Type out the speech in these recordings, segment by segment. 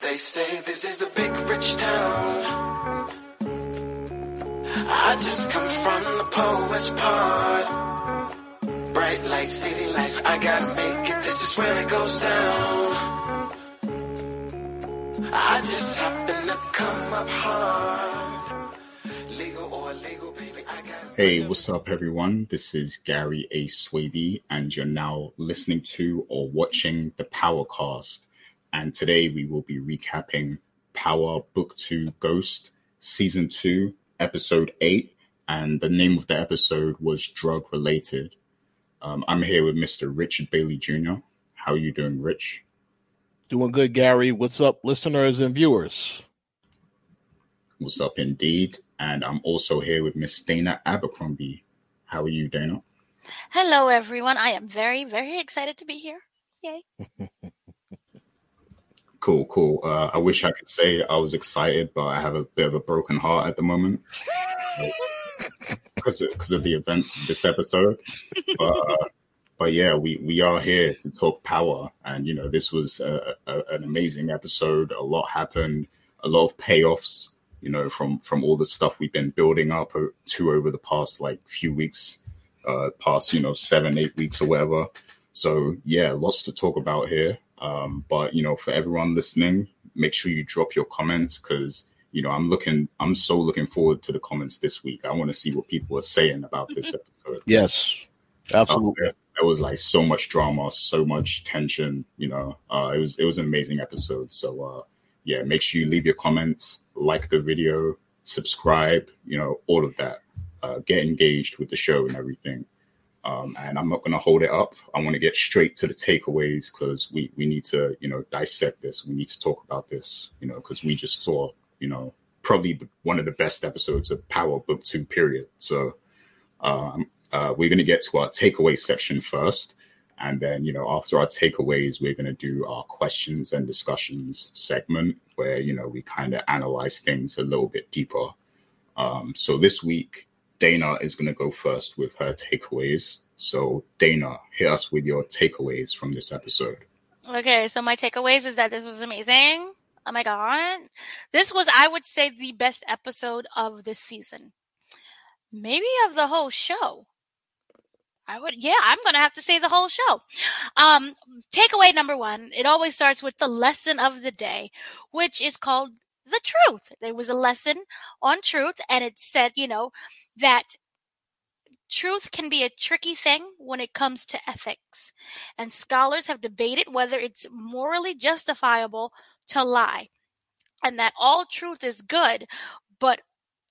They say this is a big rich town. I just come from the poorest part. Bright light, city life, I gotta make it. This is where it goes down. I just happen to come up hard. Legal or illegal, baby, I gotta. Hey, what's up, everyone? This is Gary A. Swaby, and you're now listening to or watching the Powercast. And today we will be recapping Power Book 2 Ghost, Season 2, Episode 8. And the name of the episode was Drug Related. Um, I'm here with Mr. Richard Bailey Jr. How are you doing, Rich? Doing good, Gary. What's up, listeners and viewers? What's up, indeed? And I'm also here with Miss Dana Abercrombie. How are you, Dana? Hello, everyone. I am very, very excited to be here. Yay. Cool, cool. Uh, I wish I could say I was excited, but I have a bit of a broken heart at the moment because of, because of the events of this episode. But, uh, but yeah, we, we are here to talk power, and you know this was a, a, an amazing episode. A lot happened, a lot of payoffs. You know, from from all the stuff we've been building up to over the past like few weeks, uh, past you know seven eight weeks or whatever. So yeah, lots to talk about here. Um, but you know, for everyone listening, make sure you drop your comments because you know I'm looking, I'm so looking forward to the comments this week. I want to see what people are saying about this episode. Yes, absolutely. Uh, there was like so much drama, so much tension. You know, uh, it was it was an amazing episode. So uh, yeah, make sure you leave your comments, like the video, subscribe. You know, all of that. Uh, get engaged with the show and everything. Um, and I'm not going to hold it up. I want to get straight to the takeaways because we, we need to, you know, dissect this. We need to talk about this, you know, because we just saw, you know, probably the, one of the best episodes of Power Book 2, period. So um, uh, we're going to get to our takeaway section first. And then, you know, after our takeaways, we're going to do our questions and discussions segment where, you know, we kind of analyze things a little bit deeper. Um, so this week, Dana is going to go first with her takeaways. So, Dana, hit us with your takeaways from this episode. Okay, so my takeaways is that this was amazing. Oh my god. This was, I would say, the best episode of this season. Maybe of the whole show. I would, yeah, I'm going to have to say the whole show. Um, takeaway number one, it always starts with the lesson of the day, which is called the truth. There was a lesson on truth, and it said, you know, that truth can be a tricky thing when it comes to ethics, and scholars have debated whether it's morally justifiable to lie, and that all truth is good, but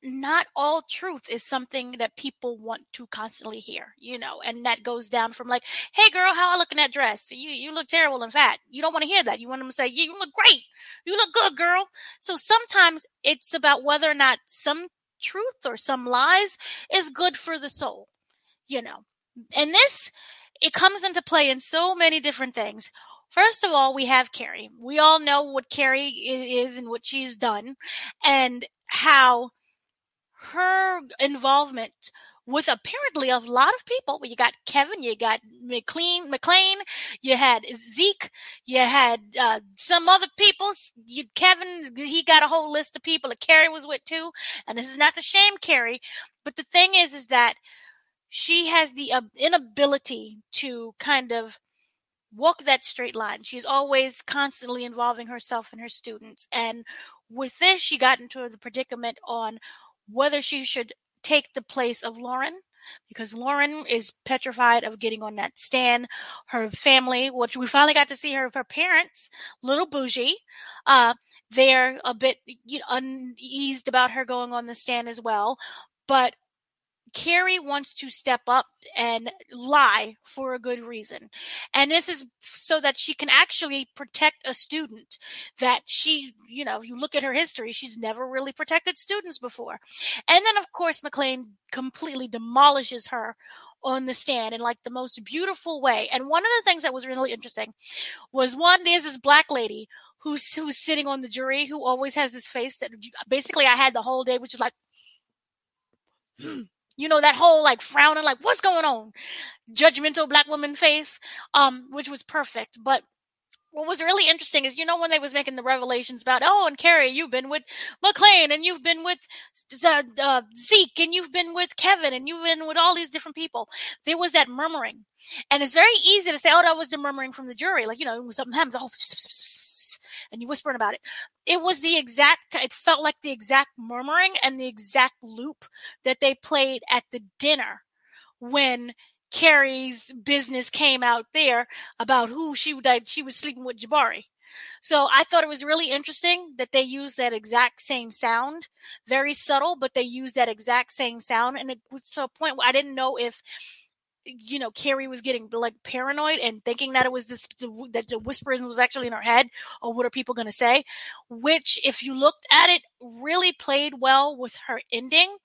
not all truth is something that people want to constantly hear, you know, and that goes down from like, "Hey, girl, how I look in that dress? You you look terrible and fat." You don't want to hear that. You want them to say, "Yeah, you look great. You look good, girl." So sometimes it's about whether or not some truth or some lies is good for the soul, you know. And this, it comes into play in so many different things. First of all, we have Carrie. We all know what Carrie is and what she's done and how her involvement with apparently a lot of people. You got Kevin, you got MacLean, MacLean, you had Zeke, you had uh, some other people. You, Kevin, he got a whole list of people that Carrie was with too. And this is not to shame Carrie, but the thing is, is that she has the uh, inability to kind of walk that straight line. She's always constantly involving herself and her students. And with this, she got into the predicament on whether she should take the place of Lauren because Lauren is petrified of getting on that stand. Her family, which we finally got to see her, her parents, little bougie, uh, they're a bit you know, uneased about her going on the stand as well. But Carrie wants to step up and lie for a good reason. And this is so that she can actually protect a student that she, you know, if you look at her history, she's never really protected students before. And then, of course, MacLean completely demolishes her on the stand in like the most beautiful way. And one of the things that was really interesting was one, there's this black lady who's who's sitting on the jury who always has this face that basically I had the whole day, which is like you know that whole like frowning like what's going on? judgmental black woman face um which was perfect. But what was really interesting is you know when they was making the revelations about oh and Carrie you've been with MacLean and you've been with uh, Zeke and you've been with Kevin and you've been with all these different people there was that murmuring. And it's very easy to say oh that was the murmuring from the jury. Like you know something happens oh and you whispering about it it was the exact it felt like the exact murmuring and the exact loop that they played at the dinner when Carrie's business came out there about who she that she was sleeping with Jabari. So I thought it was really interesting that they used that exact same sound, very subtle, but they used that exact same sound, and it was to a point where I didn't know if you know Carrie was getting like paranoid and thinking that it was this that the whispering was actually in her head or what are people going to say which if you looked at it really played well with her ending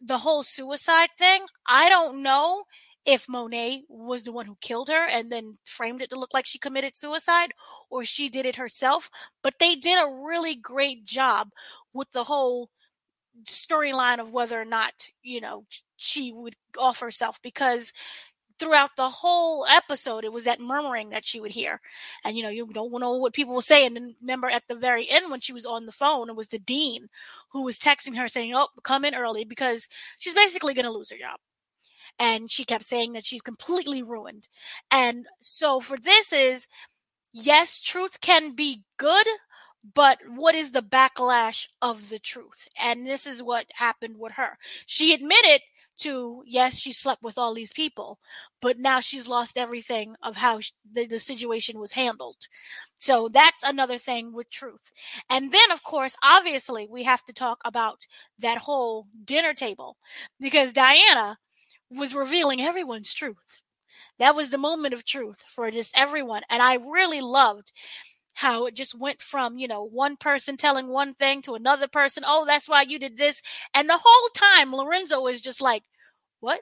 the whole suicide thing, I don't know if Monet was the one who killed her and then framed it to look like she committed suicide or she did it herself. But they did a really great job with the whole storyline of whether or not, you know, she would off herself because throughout the whole episode, it was that murmuring that she would hear. And, you know, you don't know what people will say. And then remember at the very end when she was on the phone, it was the dean who was texting her saying, Oh, come in early because she's basically going to lose her job. And she kept saying that she's completely ruined. And so for this is, yes, truth can be good, but what is the backlash of the truth? And this is what happened with her. She admitted to yes she slept with all these people but now she's lost everything of how she, the, the situation was handled. So that's another thing with truth. And then of course obviously we have to talk about that whole dinner table because diana was revealing everyone's truth. That was the moment of truth for just everyone and i really loved how it just went from, you know, one person telling one thing to another person. Oh, that's why you did this. And the whole time, Lorenzo is just like, what?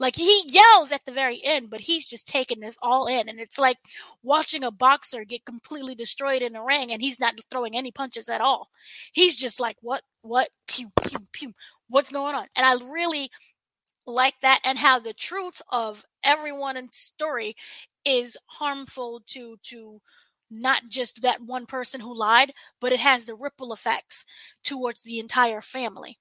Like he yells at the very end, but he's just taking this all in. And it's like watching a boxer get completely destroyed in the ring and he's not throwing any punches at all. He's just like, what, what, pew, pew, pew, what's going on? And I really like that and how the truth of everyone in story is harmful to, to, not just that one person who lied, but it has the ripple effects towards the entire family.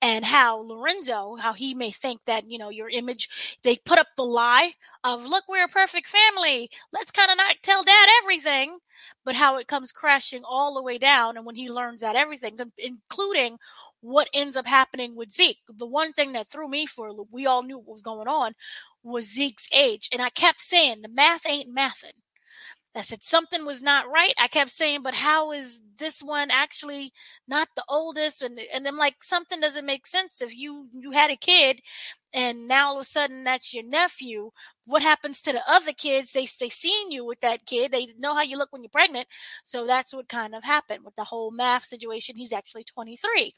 And how Lorenzo, how he may think that, you know, your image, they put up the lie of, look, we're a perfect family. Let's kind of not tell dad everything, but how it comes crashing all the way down. And when he learns that everything, including what ends up happening with Zeke. The one thing that threw me for a loop, we all knew what was going on, was Zeke's age. And I kept saying, the math ain't mathing. I said something was not right. I kept saying, but how is this one actually not the oldest? And and I'm like, something doesn't make sense. If you you had a kid, and now all of a sudden that's your nephew, what happens to the other kids? They they seen you with that kid. They know how you look when you're pregnant. So that's what kind of happened with the whole math situation. He's actually 23,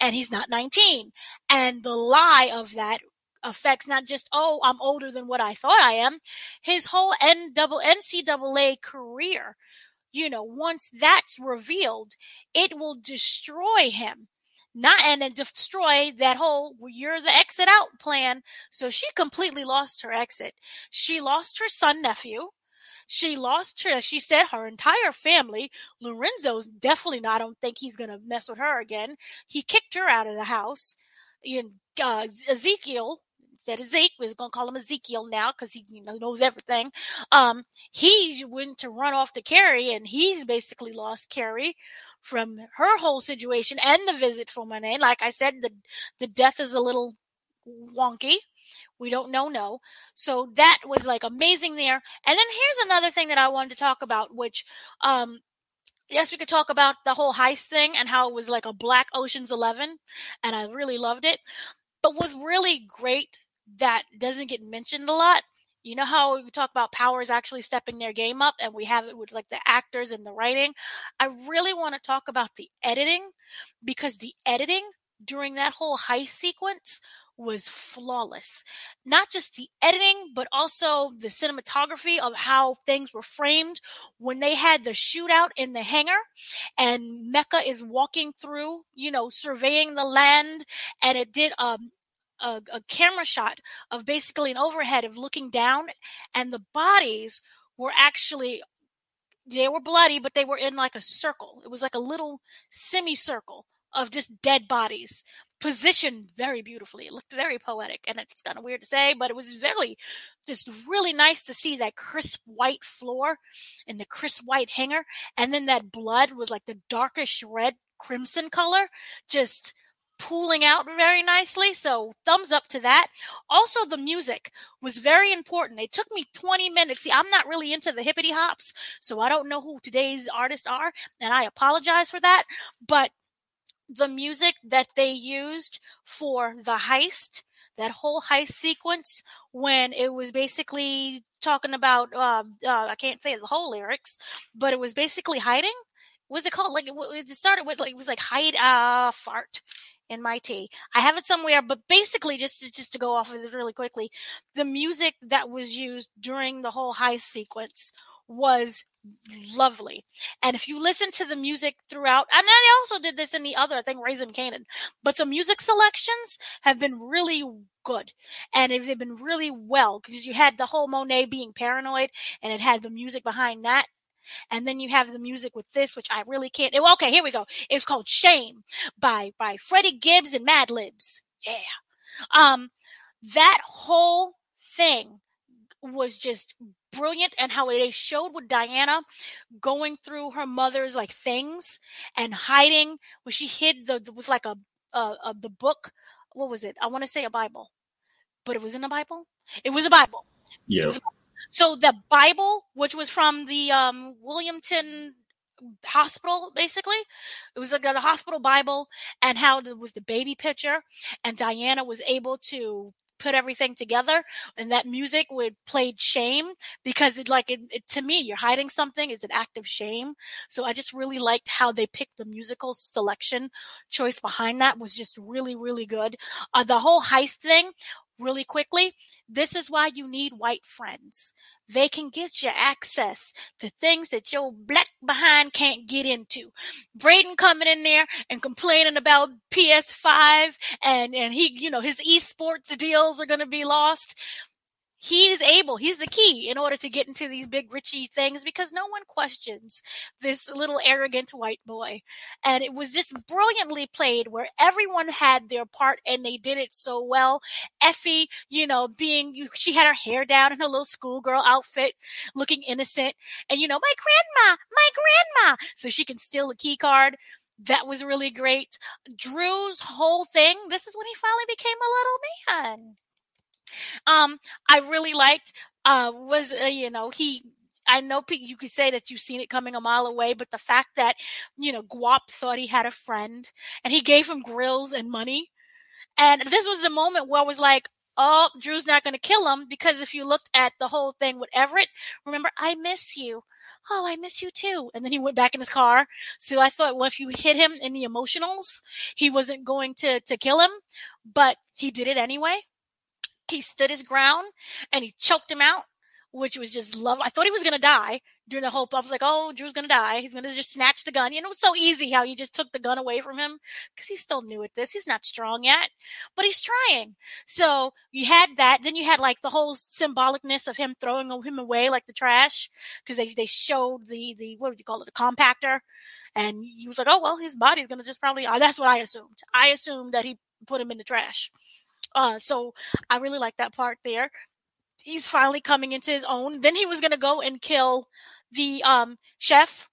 and he's not 19. And the lie of that affects not just oh I'm older than what I thought I am, his whole NCAA career. You know, once that's revealed, it will destroy him. Not and then destroy that whole you're the exit out plan. So she completely lost her exit. She lost her son nephew. She lost her, she said, her entire family. Lorenzo's definitely not, I don't think he's going to mess with her again. He kicked her out of the house. And, uh, Ezekiel, instead of Zeke, we're going to call him Ezekiel now because he you know, knows everything. Um, he went to run off to Carrie, and he's basically lost Carrie from her whole situation and the visit from Monet. Like I said, the the death is a little wonky. We don't know, no. So that was like amazing there. And then here's another thing that I wanted to talk about, which um, yes, we could talk about the whole heist thing and how it was like a black Ocean's 11 and I really loved it. But was really great that doesn't get mentioned a lot. You know how we talk about powers actually stepping their game up and we have it with like the actors and the writing? I really want to talk about the editing because the editing during that whole heist sequence was flawless. Not just the editing, but also the cinematography of how things were framed when they had the shootout in the hangar and Mecca is walking through, you know, surveying the land and it did um a, a camera shot of basically an overhead of looking down and the bodies were actually they were bloody, but they were in like a circle. It was like a little semicircle of just dead bodies positioned very beautifully. It looked very poetic, and it's kind of weird to say, but it was really just really nice to see that crisp white floor and the crisp white hanger, and then that blood with like the darkish red crimson color, just pooling out very nicely. So thumbs up to that. Also, the music was very important. It took me 20 minutes. See, I'm not really into the hippity hops, so I don't know who today's artists are, and I apologize for that. But the music that they used for the heist, that whole heist sequence, when it was basically talking about, uh, uh, I can't say the whole lyrics, but it was basically hiding. Was it called like it started with like it was like hide uh fart in my tea. I have it somewhere, but basically just to, just to go off of it really quickly, the music that was used during the whole heist sequence was lovely. And if you listen to the music throughout, and I also did this in the other, I think Raising Kanan, but the music selections have been really good and they've been really well because you had the whole Monet being paranoid and it had the music behind that. And then you have the music with this, which I really can't. Okay, here we go. It's called Shame by, by Freddie Gibbs and Madlibs. Yeah. Um, that whole thing was just brilliant and how they showed with Diana going through her mother's like things and hiding when she hid the, the with like a, uh, uh, the book. What was it? I want to say a Bible, but it wasn't a Bible. It was a Bible. Yeah. So the Bible, which was from the um, Williamton hospital basically it was like a hospital bible and how it was the baby picture and diana was able to put everything together and that music would played shame because it like it, it, to me you're hiding something it's an act of shame. So i just really liked how they picked the musical selection choice behind that was just really really good. Uh, the whole heist thing really quickly this is why you need white friends they can get you access to things that your black behind can't get into. Brayden coming in there and complaining about PS5 and, and he, you know, his esports deals are going to be lost he is able, he's the key in order to get into these big Richie things because no one questions this little arrogant white boy. And it was just brilliantly played where everyone had their part and they did it so well. Effie, you know, being, she had her hair down in her little schoolgirl outfit, looking innocent. And, you know, my grandma, my grandma. So she can steal a key card. That was really great. Dru's whole thing, this is when he finally became a little man um, I really liked uh, was uh, you know he I know you could say that you've seen it coming a mile away, but the fact that, you know, Guap thought he had a friend and he gave him grills and money. And this was the moment where I was like, oh, Dru's not going to kill him because if you looked at the whole thing with Everett, remember, I miss you. Oh, I miss you too. And then he went back in his car. So I thought, well, if you hit him in the emotionals, he wasn't going to, to kill him, but he did it anyway. He stood his ground and he choked him out, which was just lovely. I thought he was going to die during the whole, I was like, oh, Dru's going to die. He's going to just snatch the gun. You know, it was so easy how he just took the gun away from him because he's still new at this. He's not strong yet, but he's trying. So you had that. Then you had like the whole symbolicness of him throwing him away like the trash because they, they showed the, the, what would you call it? The compactor. And you was like, oh, well, his body's going to just probably, uh, that's what I assumed. I assumed that he put him in the trash. Uh, so I really like that part there. He's finally coming into his own. Then he was to go and kill the um, chef,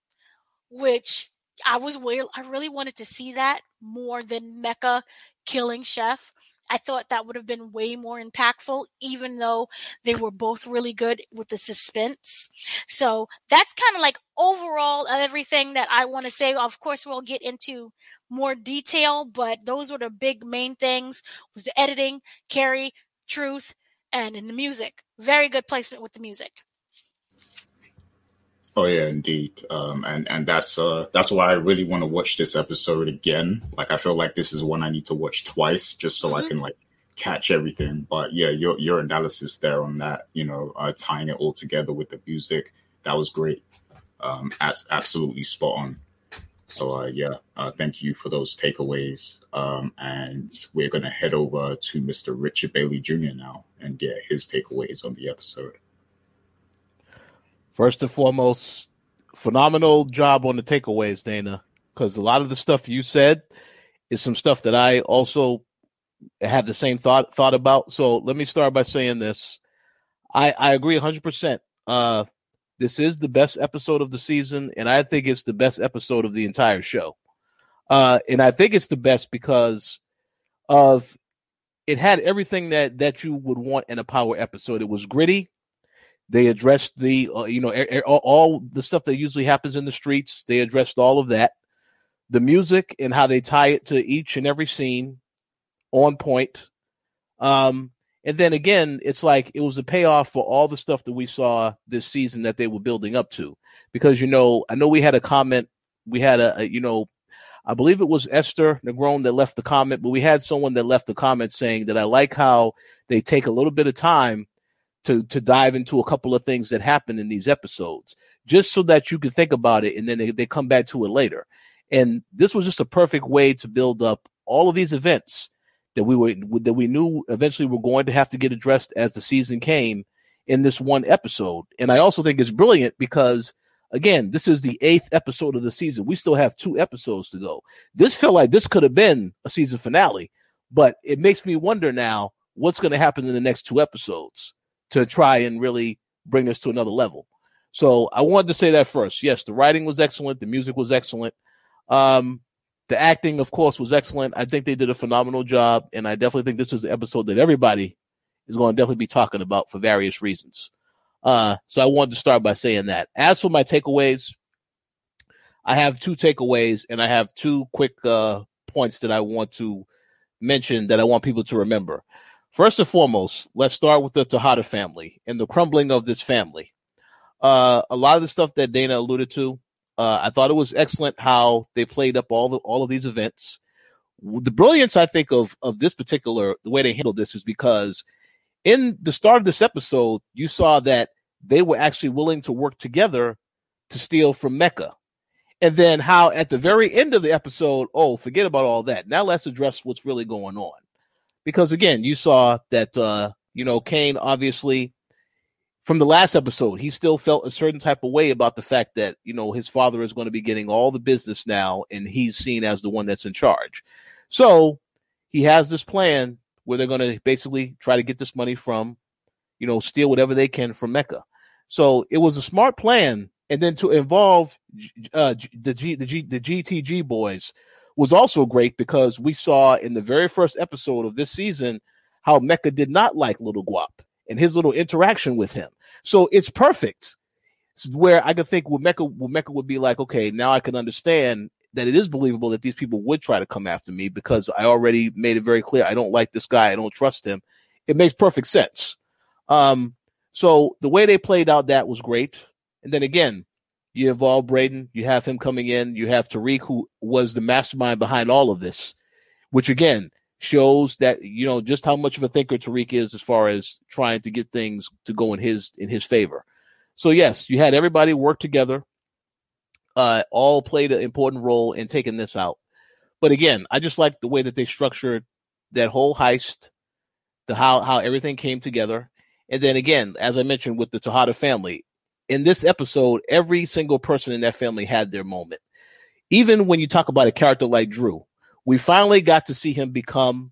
which I was I really wanted to see that more than Mecca killing Chef. I thought that would have been way more impactful, even though they were both really good with the suspense. So that's kind of like overall everything that I want to say. Of course, we'll get into more detail, but those were the big main things was the editing, Carrie, truth, and in the music. Very good placement with the music. Oh yeah, indeed. Um, and and that's uh, that's why I really want to watch this episode again. Like I feel like this is one I need to watch twice just so mm-hmm. I can like catch everything. But yeah, your your analysis there on that, you know, uh, tying it all together with the music, that was great. Um, as, absolutely spot on. So uh, yeah, uh, thank you for those takeaways. Um, and we're gonna head over to Mr. Richard Bailey Jr. now and get his takeaways on the episode. First and foremost, phenomenal job on the takeaways, Dana, because a lot of the stuff you said is some stuff that I also have the same thought thought about. So let me start by saying this. I, I agree 100%. Uh, this is the best episode of the season, and I think it's the best episode of the entire show. Uh, and I think it's the best because of it had everything that that you would want in a power episode. It was gritty. They addressed the uh, you know all, all the stuff that usually happens in the streets. They addressed all of that. The music and how they tie it to each and every scene on point. Um, and then again, it's like it was a payoff for all the stuff that we saw this season that they were building up to. Because you know, I know we had a comment, we had a, a you know, I believe it was Esther Negron that left the comment, but we had someone that left the comment saying that I like how they take a little bit of time to to dive into a couple of things that happen in these episodes, just so that you can think about it and then they, they come back to it later. And this was just a perfect way to build up all of these events that we were that we knew eventually were going to have to get addressed as the season came in this one episode. And I also think it's brilliant because again, this is the eighth episode of the season. We still have two episodes to go. This felt like this could have been a season finale, but it makes me wonder now what's going to happen in the next two episodes to try and really bring this to another level. So I wanted to say that first. Yes, the writing was excellent, the music was excellent. Um, the acting, of course, was excellent. I think they did a phenomenal job, and I definitely think this is the episode that everybody is going to definitely be talking about for various reasons. Uh, so I wanted to start by saying that. As for my takeaways, I have two takeaways, and I have two quick uh, points that I want to mention that I want people to remember. First and foremost, let's start with the Tejada family and the crumbling of this family. Uh, a lot of the stuff that Dana alluded to, uh, I thought it was excellent how they played up all the all of these events. The brilliance, I think, of of this particular the way they handled this is because in the start of this episode, you saw that they were actually willing to work together to steal from Mecca. And then how at the very end of the episode, oh, forget about all that. Now let's address what's really going on. Because again, you saw that uh, you know, Cane obviously from the last episode, he still felt a certain type of way about the fact that, you know, his father is going to be getting all the business now and he's seen as the one that's in charge. So he has this plan where they're going to basically try to get this money from, you know, steal whatever they can from Mecca. So it was a smart plan. And then to involve uh, the G, the G, the GTG boys was also great because we saw in the very first episode of this season how Mecca did not like Little Guap and his little interaction with him. So it's perfect. It's where I could think where Mecca, where Mecca would be like, okay, now I can understand that it is believable that these people would try to come after me because I already made it very clear I don't like this guy, I don't trust him. It makes perfect sense. Um, so the way they played out that was great. And then again, you involve Brayden, you have him coming in, you have Tariq, who was the mastermind behind all of this, which again shows that you know just how much of a thinker Tariq is as far as trying to get things to go in his in his favor. So yes, you had everybody work together, uh, all played an important role in taking this out. But again, I just like the way that they structured that whole heist, the how how everything came together, and then again, as I mentioned with the Tejada family, in this episode, every single person in that family had their moment. Even when you talk about a character like Dru, we finally got to see him become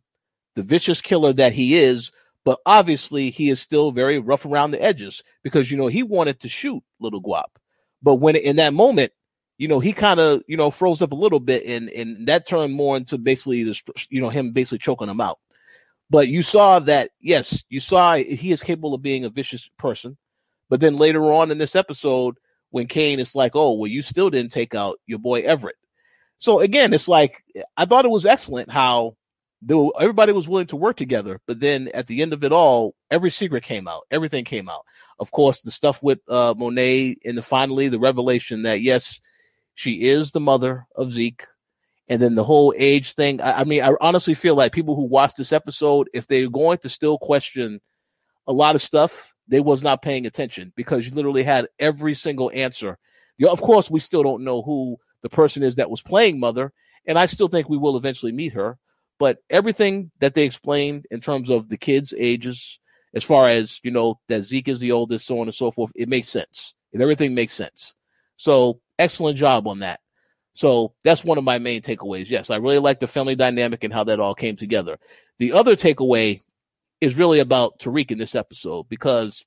the vicious killer that he is, but obviously he is still very rough around the edges because you know he wanted to shoot little guap. But when in that moment, you know, he kind of, you know, froze up a little bit and and that turned more into basically the you know, him basically choking him out. But you saw that yes, you saw he is capable of being a vicious person. But then later on in this episode, when Cane is like, "Oh, well, you still didn't take out your boy Everett," So again, it's like I thought it was excellent how were, everybody was willing to work together, but then at the end of it all, every secret came out, everything came out. Of course, the stuff with uh, Monet, and the finally the revelation that yes, she is the mother of Zeke, and then the whole age thing. I, I mean, I honestly feel like people who watch this episode, if they're going to still question a lot of stuff, they was not paying attention because you literally had every single answer. You of course, we still don't know who the person is that was playing Mother. And I still think we will eventually meet her. But everything that they explained in terms of the kids' ages, as far as, you know, that Zeke is the oldest, so on and so forth, it makes sense. and everything makes sense. So excellent job on that. So that's one of my main takeaways. Yes, I really like the family dynamic and how that all came together. The other takeaway is really about Tariq in this episode because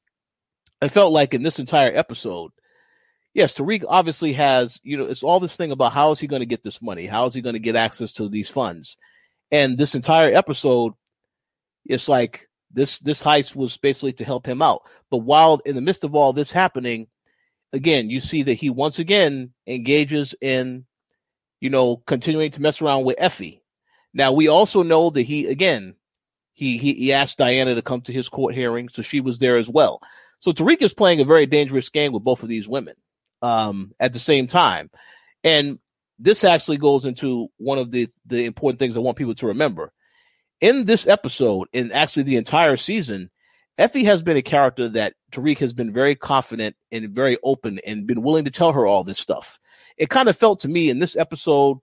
I felt like in this entire episode, yes, Tariq obviously has, you know, it's all this thing about how is he going to get this money? How is he going to get access to these funds? And this entire episode, it's like this this heist was basically to help him out. But while in the midst of all this happening, again, you see that he once again engages in you know, continuing to mess around with Effie. Now we also know that he again he he, he asked Diana to come to his court hearing, so she was there as well. So Tariq is playing a very dangerous game with both of these women um, at the same time, and this actually goes into one of the the important things I want people to remember. In this episode, and actually the entire season, Effie has been a character that Tariq has been very confident and very open and been willing to tell her all this stuff it kind of felt to me in this episode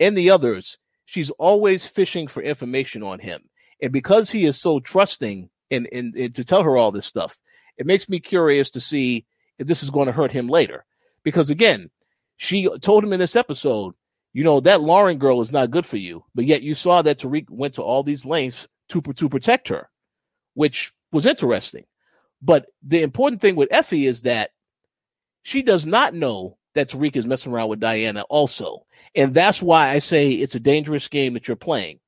and the others, she's always fishing for information on him. And because he is so trusting and, to tell her all this stuff, it makes me curious to see if this is going to hurt him later. Because again, she told him in this episode, you know, that Lauren girl is not good for you. But yet you saw that Tariq went to all these lengths to, to protect her, which was interesting. But the important thing with Effie is that she does not know that Tariq is messing around with Diana also. And that's why I say it's a dangerous game that you're playing.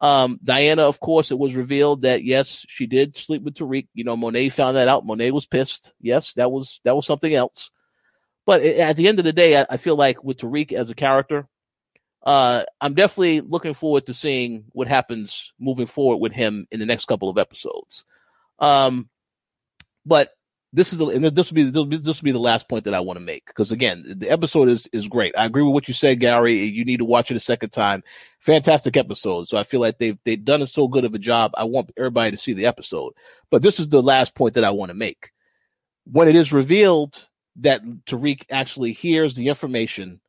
Um, Diana, of course, it was revealed that yes, she did sleep with Tariq. You know, Monet found that out. Monet was pissed. Yes, that was that was something else. But at the end of the day, I, I feel like with Tariq as a character, uh, I'm definitely looking forward to seeing what happens moving forward with him in the next couple of episodes. Um, but this is the and this will be this will be the last point that I want to make because again the episode is is great. I agree with what you said, Gary. You need to watch it a second time. Fantastic episode. So I feel like they've they've done so good of a job. I want everybody to see the episode. But this is the last point that I want to make. When it is revealed that Tariq actually hears the information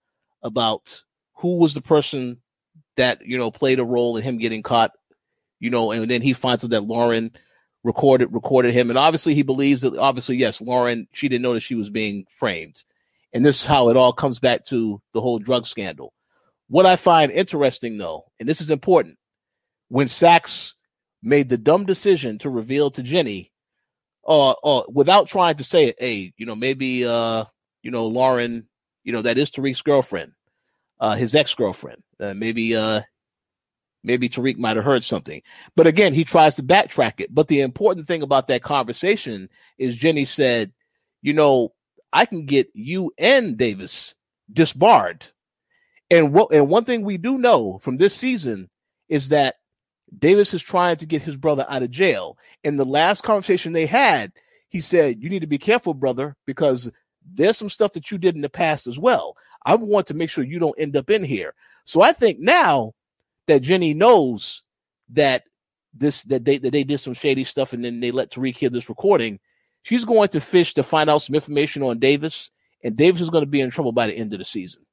about who was the person that you know played a role in him getting caught, you know, and then he finds out that Lauren recorded recorded him, and obviously he believes that obviously yes, Lauren she didn't know that she was being framed, and this is how it all comes back to the whole drug scandal. What I find interesting though, and this is important, when Saxe made the dumb decision to reveal to Jenny, uh, uh without trying to say, it, hey, you know, maybe uh, you know, Lauren, you know, that is Tariq's girlfriend, uh, his ex girlfriend. Uh, maybe uh, Maybe Tariq might have heard something. But again, he tries to backtrack it. But the important thing about that conversation is Jenny said, you know, I can get you and Davis disbarred. And what and one thing we do know from this season is that Davis is trying to get his brother out of jail. In the last conversation they had, he said, You need to be careful, brother, because there's some stuff that you did in the past as well. I want to make sure you don't end up in here. So I think now that Jenny knows that this that they that they did some shady stuff and then they let Tariq hear this recording, she's going to fish to find out some information on Davis, and Davis is going to be in trouble by the end of the season.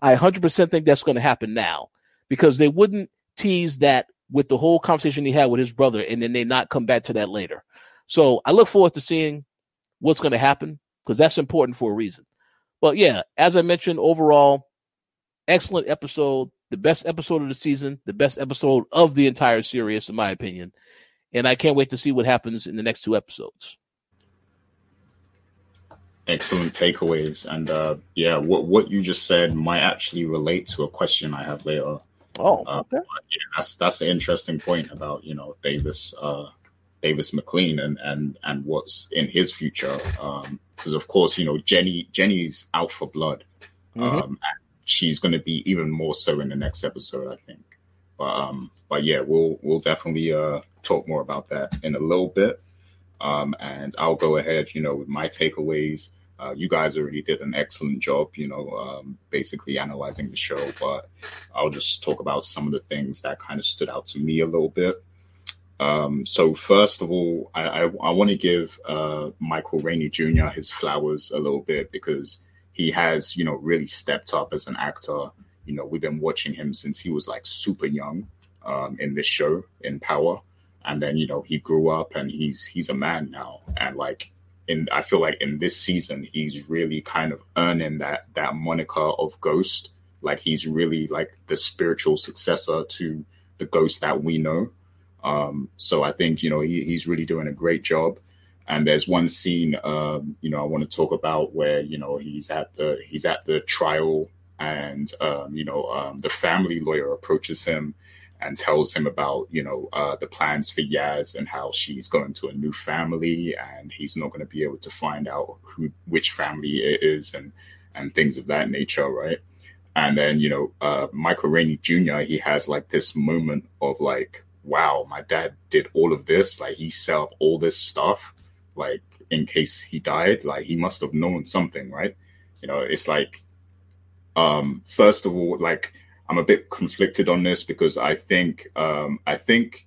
I 100% think that's going to happen now because they wouldn't tease that with the whole conversation he had with his brother and then they not come back to that later. So I look forward to seeing what's going to happen because that's important for a reason. But yeah, as I mentioned, overall, excellent episode the best episode of the season, the best episode of the entire series, in my opinion. And I can't wait to see what happens in the next two episodes. Excellent takeaways, and uh, yeah, what what you just said might actually relate to a question I have later. Oh, uh, yeah, that's that's an interesting point about you know Davis uh, Davis MacLean and and and what's in his future. Because um, of course, you know Jenny Jenny's out for blood, mm-hmm. um, she's going to be even more so in the next episode, I think. But um, but yeah, we'll we'll definitely uh talk more about that in a little bit. Um, and I'll go ahead, you know, with my takeaways. Uh, you guys already did an excellent job, you know, um, basically analyzing the show. But I'll just talk about some of the things that kind of stood out to me a little bit. Um, so first of all, I, I, I want to give uh, Michael Rainey Jr. his flowers a little bit because he has, you know, really stepped up as an actor. You know, we've been watching him since he was like super young um, in this show in Power, and then you know he grew up and he's he's a man now, and like in I feel like in this season he's really kind of earning that that moniker of Ghost. Like he's really like the spiritual successor to the Ghost that we know. Um, so I think you know he, he's really doing a great job. And there's one scene, um, you know, I want to talk about where you know he's at the he's at the trial, and um, you know um, the family lawyer approaches him and tells him about you know uh, the plans for Yaz and how she's going to a new family and he's not going to be able to find out who which family it is and and things of that nature, right? And then you know uh, Michael Rainey Jr. He has like this moment of like, wow, my dad did all of this, like he set up all this stuff, like in case he died, like he must have known something, right? You know, it's like, um, first of all, like I'm a bit conflicted on this because I think um, I think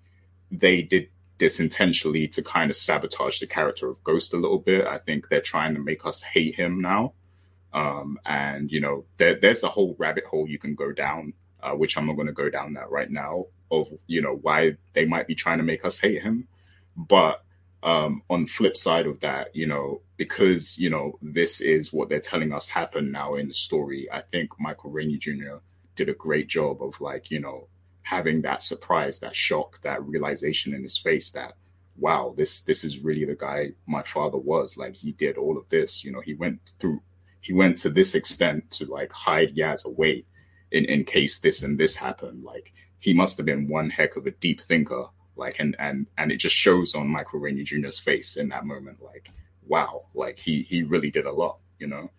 they did this intentionally to kind of sabotage the character of Ghost a little bit. I think they're trying to make us hate him now, um, and you know there, there's a whole rabbit hole you can go down, uh, which I'm not going to go down that right now of you know why they might be trying to make us hate him, but um, on flip side of that, you know, because you know this is what they're telling us happened now in the story. I think Michael Rainey Jr did a great job of like you know having that surprise that shock that realization in his face that wow this this is really the guy my father was like he did all of this you know he went through he went to this extent to like hide Yaz away in in case this and this happened like he must have been one heck of a deep thinker like and and and it just shows on Michael Rainey Jr.'s face in that moment like wow like he he really did a lot you know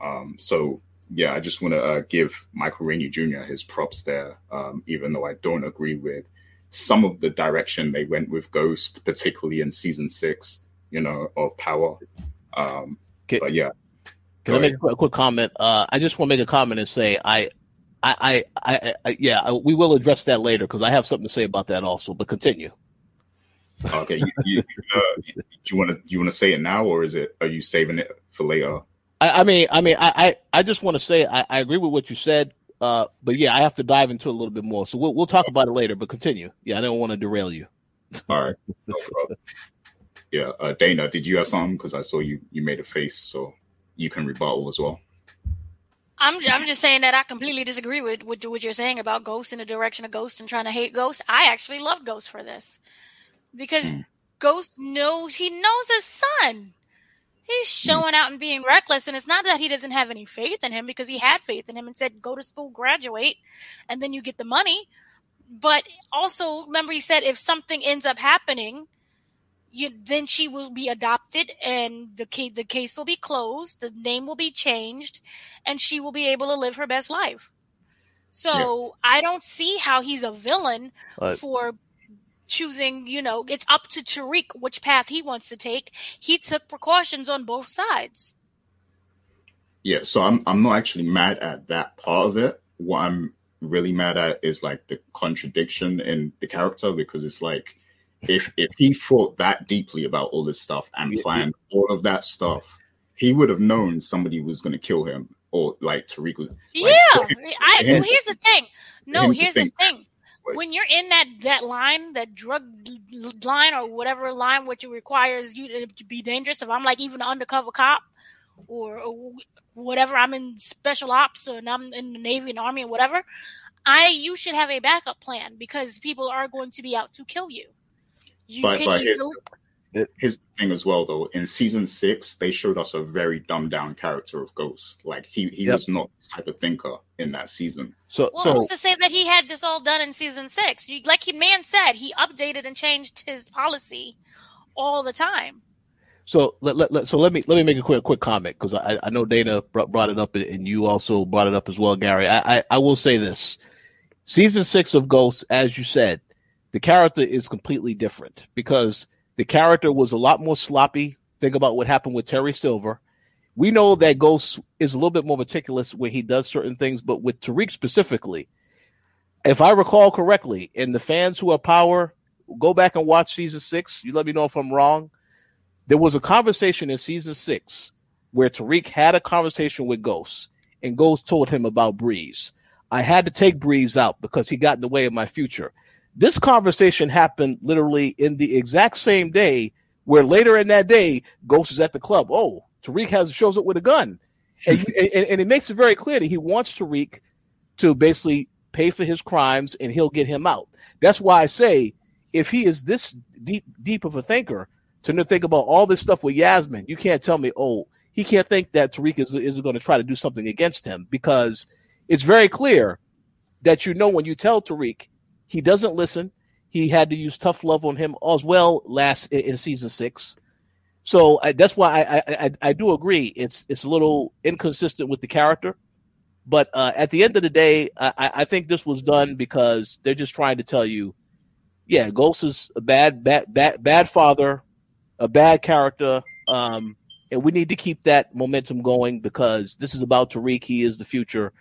um so yeah, I just want to uh, give Michael Rainey Jr. his props there, um, even though I don't agree with some of the direction they went with Ghost, particularly in season six, you know, of Power. Um, can, but yeah. Can I make a quick comment? Uh, I just want to make a comment and say I, I, I, I, I yeah, we will address that later because I have something to say about that also. But continue. Okay, you, you, uh, you want to you want to say it now, or is it are you saving it for later? I, I mean, I mean, I, I, I just want to say I, I agree with what you said, uh, but yeah, I have to dive into it a little bit more. So we'll we'll talk about it later. But continue. Yeah, I don't want to derail you. All right. No yeah, uh, Dana, did you have something? Because I saw you you made a face, so you can rebuttal as well. I'm I'm just saying that I completely disagree with, with what you're saying about ghosts in the direction of ghosts and trying to hate ghosts. I actually love ghosts for this because mm. Ghost knows he knows his son. He's showing out and being reckless. And it's not that he doesn't have any faith in him because he had faith in him and said, go to school, graduate, and then you get the money. But also, remember, he said if something ends up happening, you, then she will be adopted and the case, the case will be closed, the name will be changed, and she will be able to live her best life. So yeah. I don't see how he's a villain for choosing, you know, it's up to Tariq which path he wants to take. He took precautions on both sides. Yeah, so I'm I'm not actually mad at that part of it. What I'm really mad at is like the contradiction in the character because it's like if if he thought that deeply about all this stuff and planned yeah. all of that stuff, he would have known somebody was going to kill him or like Tariq was. Like, yeah, I. Well, here's the thing. No, here's the thing when you're in that that line, that drug line or whatever line, which requires you to be dangerous. If I'm like even an undercover cop or, or whatever, I'm in special ops or I'm in the Navy and Army and whatever. I you should have a backup plan because people are going to be out to kill you. You but, can but easily. His thing as well, though, in season six, they showed us a very dumbed down character of Ghost. Like he he yep. was not the type of thinker in that season. So, well, so who's to say that he had this all done in season six? You, like he man said, he updated and changed his policy all the time. So let, let, let so let me let me make a quick quick comment because I, I know Dana brought it up and you also brought it up as well, Gary. I, I, I will say this: season six of Ghost, as you said, the character is completely different because the character was a lot more sloppy. Think about what happened with Terry Silver. We know that Ghost is a little bit more meticulous when he does certain things, but with Tariq specifically, if I recall correctly, and the fans who are power, go back and watch season six. You let me know if I'm wrong. There was a conversation in season six where Tariq had a conversation with Ghost, and Ghost told him about Breeze. I had to take Breeze out because he got in the way of my future. This conversation happened literally in the exact same day Where later in that day, Ghost is at the club. Oh, Tariq has shows up with a gun, and, and, and it makes it very clear that he wants Tariq to basically pay for his crimes, and he'll get him out. That's why I say, if he is this deep deep of a thinker to think about all this stuff with Yasmin, you can't tell me, oh, he can't think that Tariq is, is going to try to do something against him because it's very clear that you know when you tell Tariq he doesn't listen. He had to use tough love on him as well last in, season six. So I, that's why I, I, I do agree. It's it's a little inconsistent with the character, but uh, at the end of the day, I, I think this was done because they're just trying to tell you, yeah, Ghost is a bad bad bad bad father, a bad character, um, and we need to keep that momentum going because this is about Tariq. He is the future.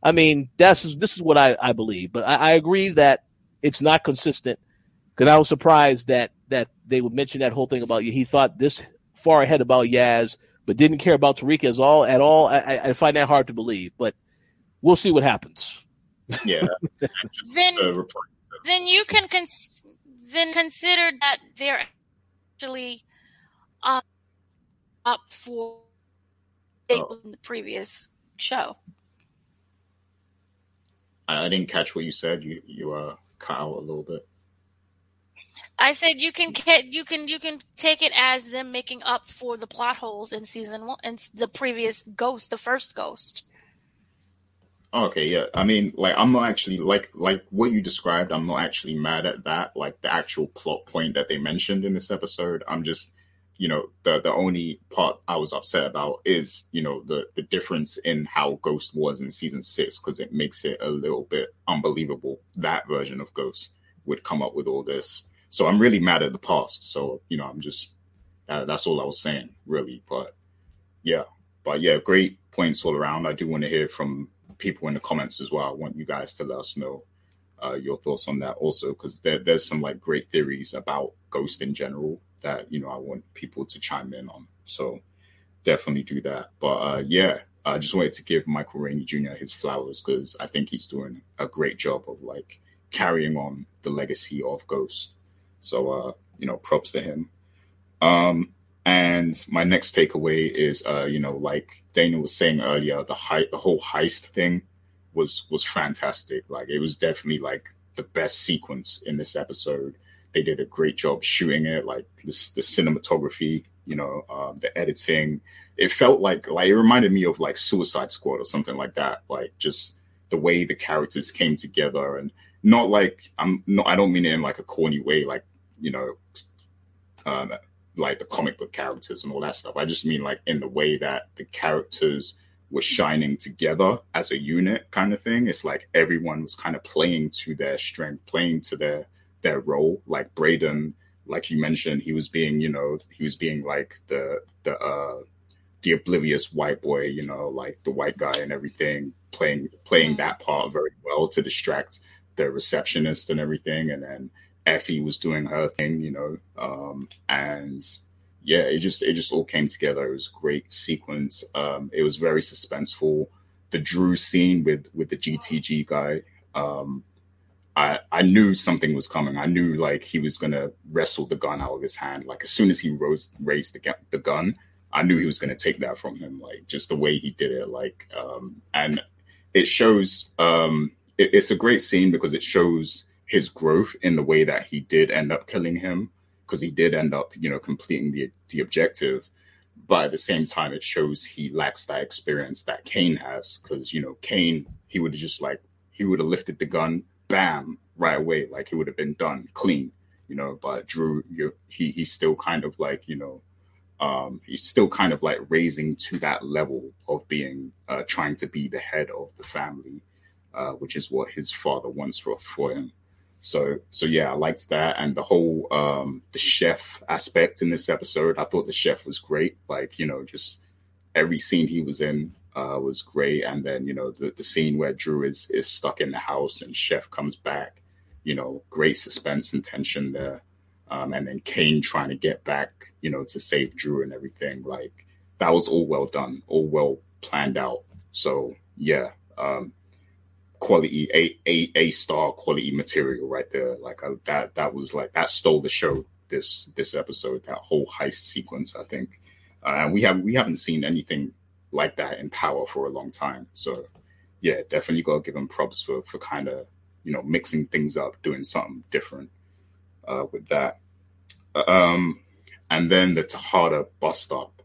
I mean, that's this is what I, I believe, but I, I agree that it's not consistent. Because I was surprised that that they would mention that whole thing about you. He thought this far ahead about Yaz, but didn't care about Tariq as all at all. I, I find that hard to believe, but we'll see what happens. Yeah. then, then you can cons- then consider that they're actually uh, up for oh. the previous show. I, I didn't catch what you said. You you uh cut out a little bit. I said you can you can you can take it as them making up for the plot holes in season one and the previous Ghost, the first Ghost. Okay, yeah. I mean, like I'm not actually like like what you described. I'm not actually mad at that. Like the actual plot point that they mentioned in this episode. I'm just you know the the only part I was upset about is you know the the difference in how Ghost was in season six because it makes it a little bit unbelievable that version of Ghost would come up with all this. So I'm really mad at the past. So you know I'm just uh, that's all I was saying really. But yeah, but yeah, great points all around. I do want to hear from people in the comments as well. I want you guys to let us know uh, your thoughts on that also because there, there's some like great theories about Ghost in general that you know I want people to chime in on. So definitely do that. But uh, yeah, I just wanted to give Michael Rainey Jr. his flowers because I think he's doing a great job of like carrying on the legacy of Ghost. So uh, you know, props to him. Um, and my next takeaway is, uh, you know, like Dana was saying earlier, the the whole heist thing was was fantastic. Like it was definitely like the best sequence in this episode they did a great job shooting it, like the, the cinematography, you know, uh, the editing. It felt like like it reminded me of like Suicide Squad or something like that. Like just the way the characters came together, and not like I'm not. I don't mean it in like a corny way, like you know, um, like the comic book characters and all that stuff. I just mean like in the way that the characters were shining together as a unit kind of thing. It's like everyone was kind of playing to their strength, playing to their their role. Like Brayden, like you mentioned, he was being, you know, he was being like the the uh the oblivious white boy, you know, like the white guy and everything, playing playing that part very well to distract the receptionist and everything. And then Effie was doing her thing, you know, um, and yeah, it just it just all came together. It was a great sequence. Um, it was very suspenseful. The Dru scene with with the GTG guy, um, I, I knew something was coming. I knew like he was gonna wrestle the gun out of his hand. Like as soon as he rose, raised the, the gun, I knew he was gonna take that from him. Like just the way he did it. Like um, and it shows. Um, it, it's a great scene because it shows his growth in the way that he did end up killing him because he did end up, you know, completing the the objective. But at the same time, it shows he lacks that experience that Cane has because you know Cane he would have just like he would have lifted the gun bam, right away, like it would have been done clean, you know. But Dru, you he he's still kind of like, you know, um, he's still kind of like raising to that level of being uh, trying to be the head of the family, uh, which is what his father wants for for him. So so yeah, I liked that and the whole um, the chef aspect in this episode. I thought the chef was great. Like you know, just every scene he was in, uh, was great. And then you know the the scene where Dru is is stuck in the house and Chef comes back, you know, great suspense and tension there. Um, and then Cane trying to get back, you know, to save Dru and everything. Like that was all well done, all well planned out. So yeah, um, quality a a a star quality material right there. Like uh, that that was like that stole the show this this episode, that whole heist sequence. I think, uh, and we haven't we haven't seen anything like that in Power for a long time. So, yeah, definitely got to give them props for for kind of you know mixing things up, doing something different uh, with that. Um, and then the Tejada bus stop.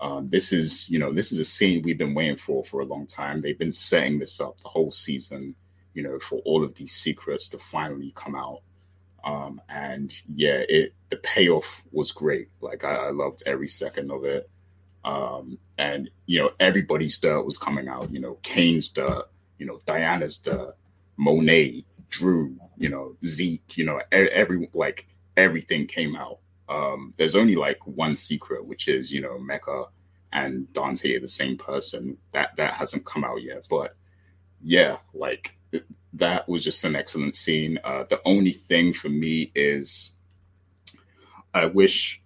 Um, this is, you know, this is a scene we've been waiting for for a long time. They've been setting this up the whole season, you know, for all of these secrets to finally come out. Um, and yeah, it the payoff was great. Like I, I loved every second of it. Um, and you know, everybody's dirt was coming out. You know, Cane's dirt. You know, Diana's dirt. Monet, Dru. You know, Zeke. You know, every like everything came out. Um, there's only like one secret, which is you know Mecca and Dante are the same person. That that hasn't come out yet, but yeah, like that was just an excellent scene. Uh, the only thing for me is, I wish,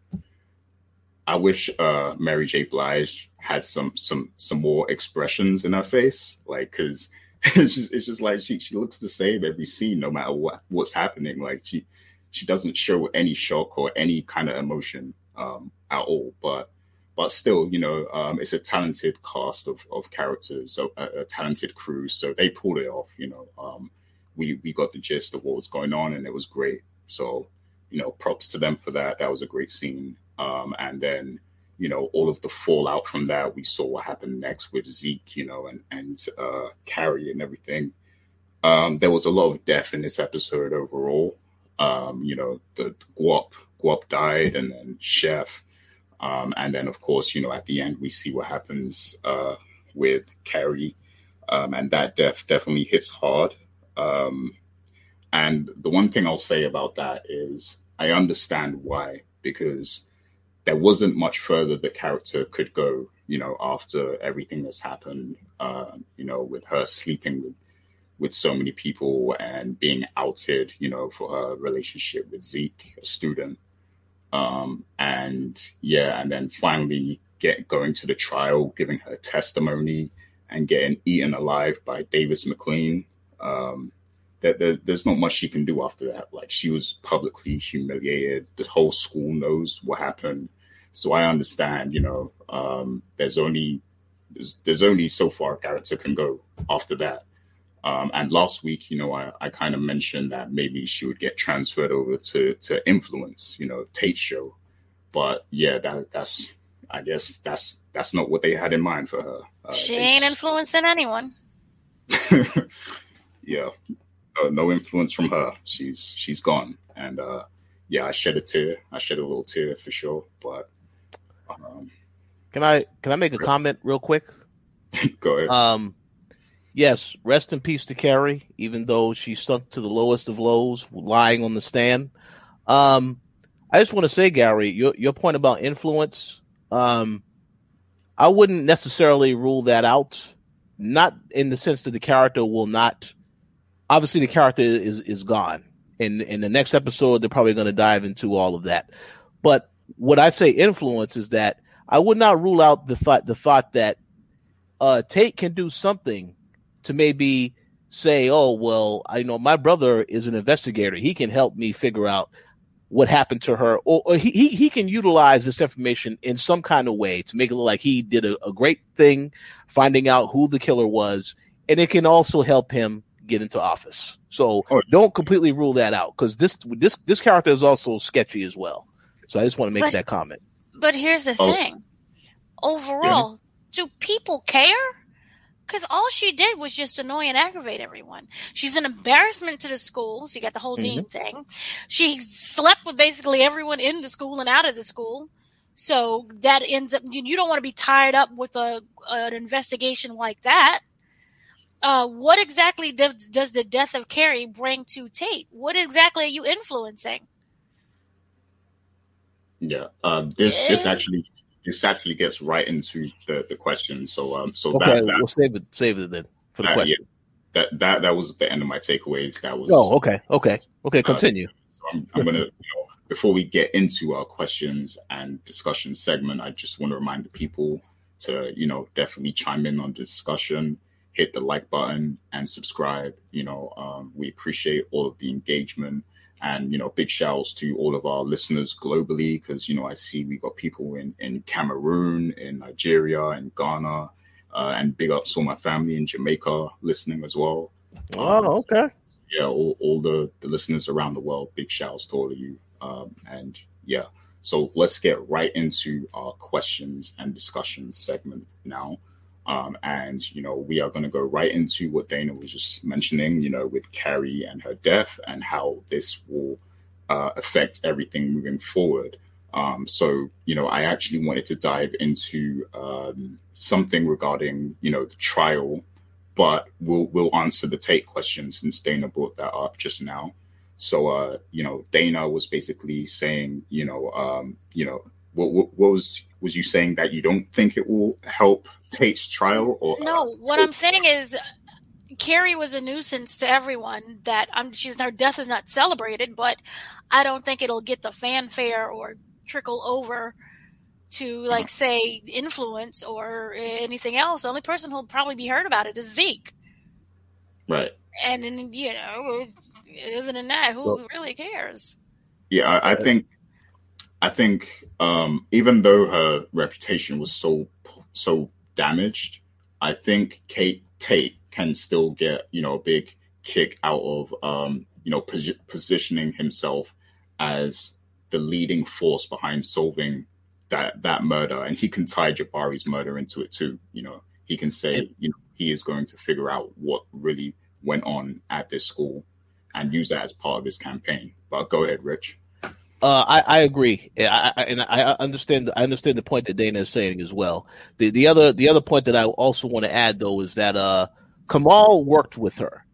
I wish uh, Mary J. Blige had some some some more expressions in her face, like because it's just it's just like she she looks the same every scene, no matter what what's happening. Like she she doesn't show any shock or any kind of emotion um, at all. But but still, you know, um, it's a talented cast of, of characters, a, a, talented crew, so they pulled it off. You know, um, we we got the gist of what was going on, and it was great. So, you know, props to them for that. That was a great scene. Um, and then, you know, all of the fallout from that, we saw what happened next with Zeke, you know, and and uh, Carrie and everything. Um, there was a lot of death in this episode overall. Um, you know, the, the Guap Guap died, and then Chef, um, and then of course, you know, at the end we see what happens uh, with Carrie, um, and that death definitely hits hard. Um, and the one thing I'll say about that is I understand why, because there wasn't much further the character could go, you know, after everything that's happened, uh, you know, with her sleeping with with so many people and being outed, you know, for her relationship with Zeke, a student. Um, and yeah, and then finally get going to the trial, giving her testimony and getting eaten alive by Davis MacLean. Um, that there, there's not much she can do after that. Like she was publicly humiliated. The whole school knows what happened. So I understand, you know, um, there's only there's, there's only so far a character can go after that. Um, and last week, you know, I, I kind of mentioned that maybe she would get transferred over to to influence, you know, Tate show. But yeah, that that's I guess that's that's not what they had in mind for her. Uh, she ain't just... influencing anyone. yeah, uh, no influence from her. She's she's gone, and uh, yeah, I shed a tear. I shed a little tear for sure. But um, can I can I make a comment real quick? Go ahead. Um, yes, rest in peace to Carrie, even though she sunk to the lowest of lows, lying on the stand. Um, I just want to say, Gary, your your point about influence, um, I wouldn't necessarily rule that out. Not in the sense that the character will not. Obviously, the character is is gone. In in the next episode, they're probably going to dive into all of that. But what I say influence is that I would not rule out the thought the thought that uh, Tate can do something to maybe say, oh, well, I know my brother is an investigator. He can help me figure out what happened to her, or, or he, he, he can utilize this information in some kind of way to make it look like he did a, a great thing, finding out who the killer was, and it can also help him get into office. So oh. don't completely rule that out because this this this character is also sketchy as well. So I just want to make but, that comment. But here's the oh. thing: overall, yeah. do people care? Because all she did was just annoy and aggravate everyone. She's an embarrassment to the school. So you got the whole mm-hmm. dean thing. She slept with basically everyone in the school and out of the school. So that ends up, you, don't want to be tied up with a, an investigation like that. Uh, what exactly does, does the death of Carrie bring to Tate? What exactly are you influencing? Yeah, um, this this actually this actually gets right into the, the question. So um so okay, that, that, we'll save it save it then for the that, question. Yeah, that that that was the end of my takeaways. That was oh okay okay okay uh, continue. Uh, so I'm, I'm gonna you know before we get into our questions and discussion segment, I just want to remind the people to you know definitely chime in on the discussion, hit the like button and subscribe. You know um, we appreciate all of the engagement and you know, big shouts to all of our listeners globally because you know I see we got people in in Cameroon, in Nigeria, in Ghana, uh, and big ups all my family in Jamaica listening as well. Um, Oh, okay. yeah, all, all the, the listeners around the world, big shouts to all of you. Um, and yeah, so let's get right into our questions and discussion segment now. Um, and, you know, we are going to go right into what Dana was just mentioning, you know, with Carrie and her death and how this will uh, affect everything moving forward. Um, so, you know, I actually wanted to dive into um, something regarding, you know, the trial but we'll we'll answer the take question since Dana brought that up just now. So uh, you know, Dana was basically saying, you know, um, you know, what, what, what was was you saying that you don't think it will help Tate's trial or No, what I'm saying is Carrie was a nuisance to everyone that I'm she's her death is not celebrated, but I don't think it'll get the fanfare or trickle over to uh-huh. like say influence or anything else. The only person who'll probably be heard about it is Zeke. right? And then you know, other than that, who Well- really cares? Yeah, I, I think I think um, even though her reputation was so so damaged, I think Kate Tate can still get you know a big kick out of um, you know posi- positioning himself as the leading force behind solving that that murder, and he can tie Jabari's murder into it too. You know, he can say you know he is going to figure out what really went on at this school and use that as part of his campaign. But go ahead, Rich. Uh, I, I agree, I, I, and I understand. I understand the point that Dana is saying as well. The the other the other point that I also want to add though is that uh, Kamal worked with her.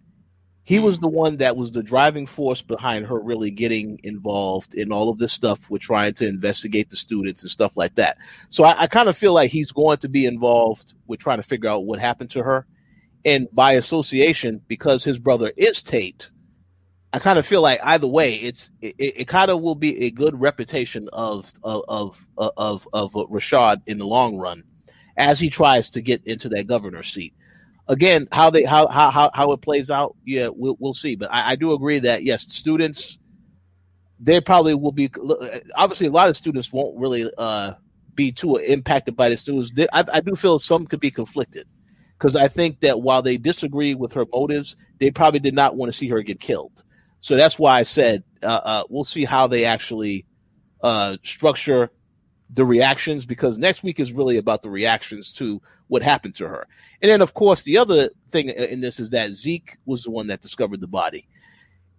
He was the one that was the driving force behind her really getting involved in all of this stuff. We're trying to investigate the students and stuff like that. So I, I kind of feel like he's going to be involved with trying to figure out what happened to her, and by association, because his brother is Tate. I kind of feel like either way, it's it, it kind of will be a good reputation of of of of, of Rashad in the long run, as he tries to get into that governor seat. Again, how they how how how, it plays out, yeah, we'll we'll see. But I, I do agree that yes, students, they probably will be obviously a lot of students won't really uh, be too impacted by this news. I, I do feel some could be conflicted because I think that while they disagree with her motives, they probably did not want to see her get killed. So that's why I said uh, uh, we'll see how they actually uh, structure the reactions because next week is really about the reactions to what happened to her. And then, of course, the other thing in this is that Zeke was the one that discovered the body.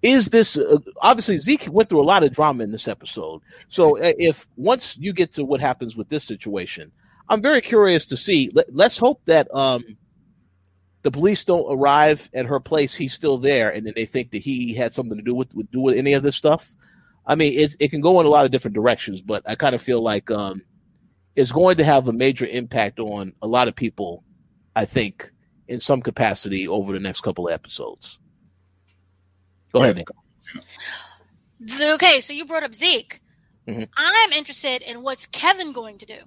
Is this uh, obviously Zeke went through a lot of drama in this episode? So uh, if once you get to what happens with this situation, I'm very curious to see. Let, let's hope that um, the police don't arrive at her place. He's still there, and then they think that he had something to do with, with do with any of this stuff. I mean, it's, it can go in a lot of different directions, but I kind of feel like um, it's going to have a major impact on a lot of people. I think in some capacity over the next couple of episodes. Go ahead, Nick. Okay, so you brought up Zeke. Mhm. I'm interested in what's Kevin going to do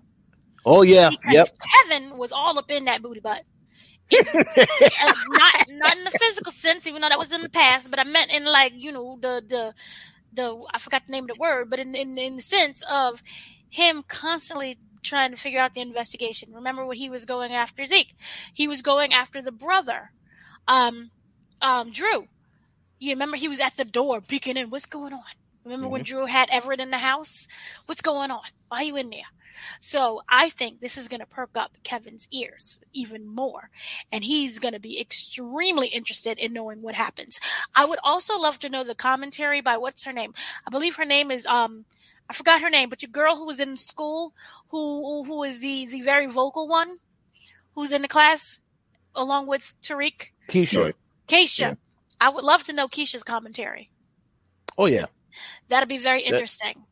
Oh yeah, because yep. Kevin was all up in that booty butt. Uh, not not in the physical sense, even though that was in the past, but I meant in like you know the the the I forgot the name of the word, but in in, in the sense of him constantly trying to figure out the investigation. Remember when he was going after Zeke? He was going after the brother, um, um, Dru. You remember he was at the door peeking in. What's going on? Remember when Dru had Everett in the house? What's going on? Why are you in there? So I think this is going to perk up Kevin's ears even more. And he's going to be extremely interested in knowing what happens. I would also love to know the commentary by what's her name? I believe her name is, um, I forgot her name, but your girl who was in school, who, who is the, the very vocal one, who's in the class along with Tariq, Keisha. Right. Keisha. Yeah. I would love to know Keisha's commentary. Oh yeah. That'd be very That- interesting.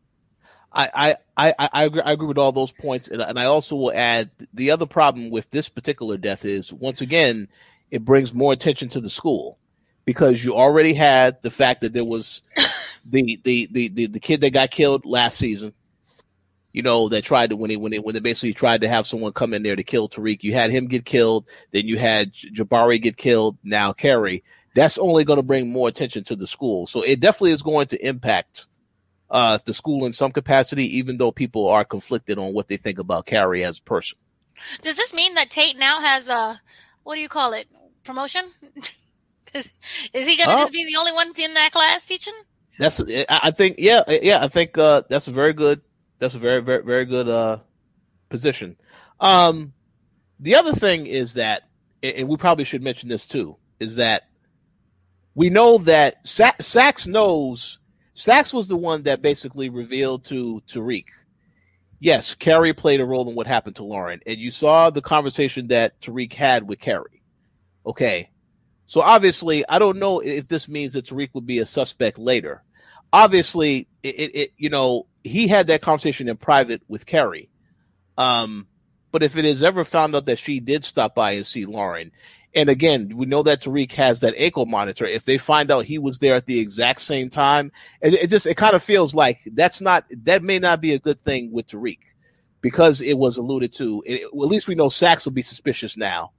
I, I, I, I agree. I agree with all those points, and, and I also will add the other problem with this particular death is once again it brings more attention to the school because you already had the fact that there was the the the the, the kid that got killed last season. You know that tried to when he when they when they basically tried to have someone come in there to kill Tariq. You had him get killed, then you had Jabari get killed. Now Carrie. that's only going to bring more attention to the school. So it definitely is going to impact uh, the school in some capacity, even though people are conflicted on what they think about Carrie as a person. Does this mean that Tate now has a what do you call it promotion? is, is he going to Oh. just be the only one in that class teaching? That's I think yeah yeah I think uh, that's a very good that's a very very very good uh, position. Um, the other thing is that and we probably should mention this too is that we know that Sa- Saxe knows Saxe was the one that basically revealed to Tariq. Yes, Carrie played a role in what happened to Lauren, and you saw the conversation that Tariq had with Carrie. Okay, so obviously, I don't know if this means that Tariq would be a suspect later. Obviously, it, it, it you know he had that conversation in private with Carrie. Um, but if it is ever found out that she did stop by and see Lauren, and again, we know that Tariq has that ankle monitor. If they find out he was there at the exact same time, it, it just it kind of feels like that's not that may not be a good thing with Tariq because it was alluded to. It, at least we know Saxe will be suspicious now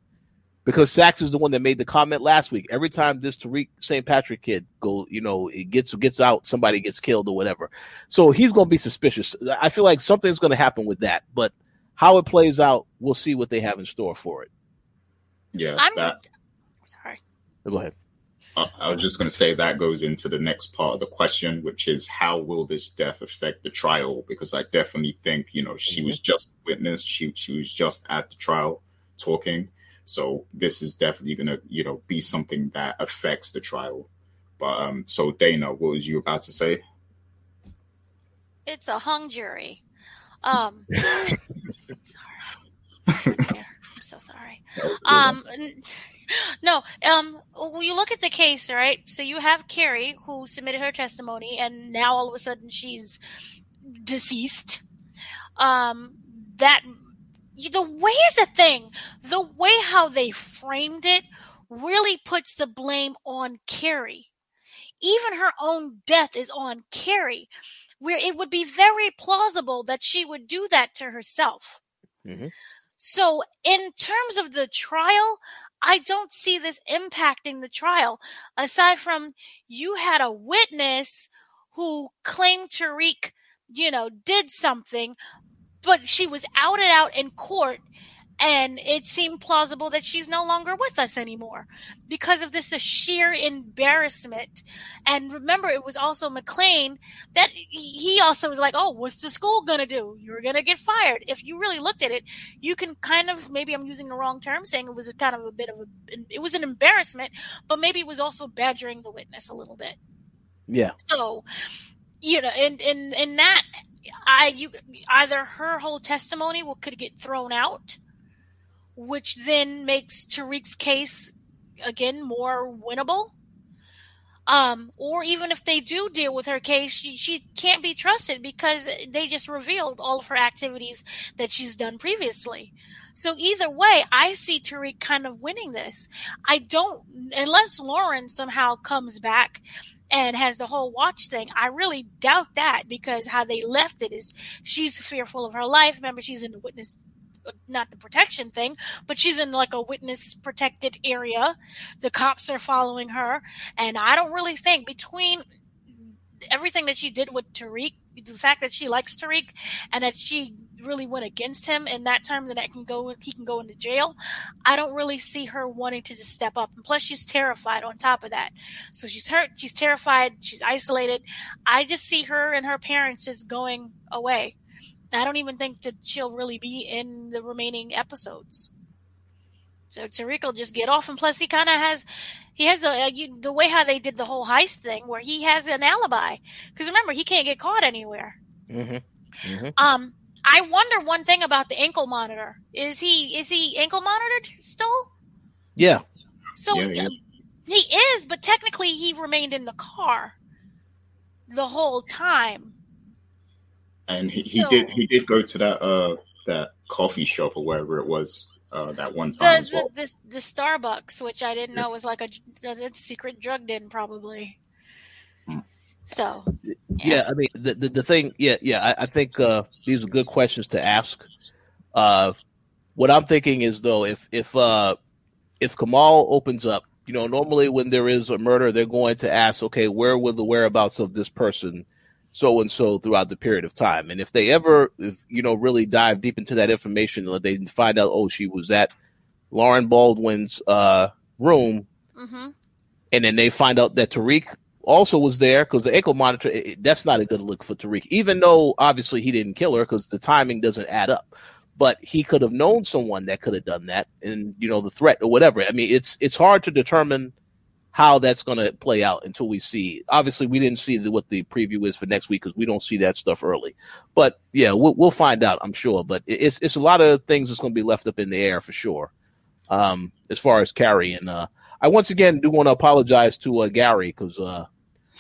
because Saxe is the one that made the comment last week. Every time this Tariq St. Patrick kid go, you know, it gets gets out, somebody gets killed or whatever. So he's going to be suspicious. I feel like something's going to happen with that, but how it plays out, we'll see what they have in store for it. Yeah, I'm that sorry. Go ahead. Uh, I was just going to say that goes into the next part of the question, which is how will this death affect the trial? Because I definitely think you know she was just a witness, she she was just at the trial talking, so this is definitely going to you know be something that affects the trial. But um, so Dana, what was you about to say? It's a hung jury. Um, sorry. So sorry. Um, no. Um, when you look at the case, right? So you have Carrie who submitted her testimony, and now all of a sudden she's deceased. Um, that the way is a thing. The way how they framed it really puts the blame on Carrie. Even her own death is on Carrie, where it would be very plausible that she would do that to herself. Mhm. So, in terms of the trial, I don't see this impacting the trial. Aside from you had a witness who claimed Tariq, you know, did something, but she was outed out in court and it seemed plausible that she's no longer with us anymore because of this sheer embarrassment. And remember it was also MacLean that he also was like oh what's the school gonna do? You're gonna get fired. If you really looked at it you can kind of maybe i'm using the wrong term saying it was a kind of a bit of a it was an embarrassment but maybe it was also badgering the witness a little bit. Yeah. so, you know, in in in that, I you either her whole testimony will could get thrown out, which then makes Tariq's case again more winnable. Um, or even if they do deal with her case, she, she can't be trusted because they just revealed all of her activities that she's done previously. So either way, I see Tariq kind of winning this. I don't, unless Lauren somehow comes back and has the whole watch thing. I really doubt that because how they left it is she's fearful of her life. Remember, she's in the witness, not the protection thing, but she's in like a witness protected area. The cops are following her. And I don't really think between everything that she did with Tariq, the fact that she likes Tariq and that she really went against him in that terms and that can go he can go into jail. I don't really see her wanting to just step up. And plus she's terrified on top of that. So she's hurt, she's terrified, she's isolated. I just see her and her parents just going away. I don't even think that she'll really be in the remaining episodes. So Tariq will just get off, and plus he kind of has, he has the uh, you, the way how they did the whole heist thing, where he has an alibi. Because remember, he can't get caught anywhere. Mm-hmm. Um, I wonder one thing about the ankle monitor. Is he is he ankle monitored still? Yeah. So Yeah, yeah. he is, but technically he remained in the car the whole time. And he, he So- did he did go to that uh that coffee shop or wherever it was uh that one time The as the, well. the, the Starbucks, which I didn't know was like a, a secret drug den, probably. Hmm. So Yeah, I mean the, the the thing. Yeah, yeah. I, I think uh, these are good questions to ask. Uh, what I'm thinking is though, if if uh, if Kamal opens up you know, normally when there is a murder, they're going to ask, okay, where were the whereabouts of this person, so and so, throughout the period of time. And if they ever, if, you know, really dive deep into that information, they find out, oh, she was at Lauren Baldwin's uh, room, hmm and then they find out that Tariq also was there because the ankle monitor. It, it- that's not a good look for Tariq, even though obviously he didn't kill her because the timing doesn't add up. But he could have known someone that could have done that, and you know the threat or whatever. I mean, it's it's hard to determine how that's going to play out until we see. Obviously, we didn't see the, what the preview is for next week because we don't see that stuff early. But yeah, we'll we'll find out, I'm sure. But it's it's a lot of things that's going to be left up in the air for sure. Um, as far as Carrie and uh, I once again do want to apologize to uh, Gary because uh,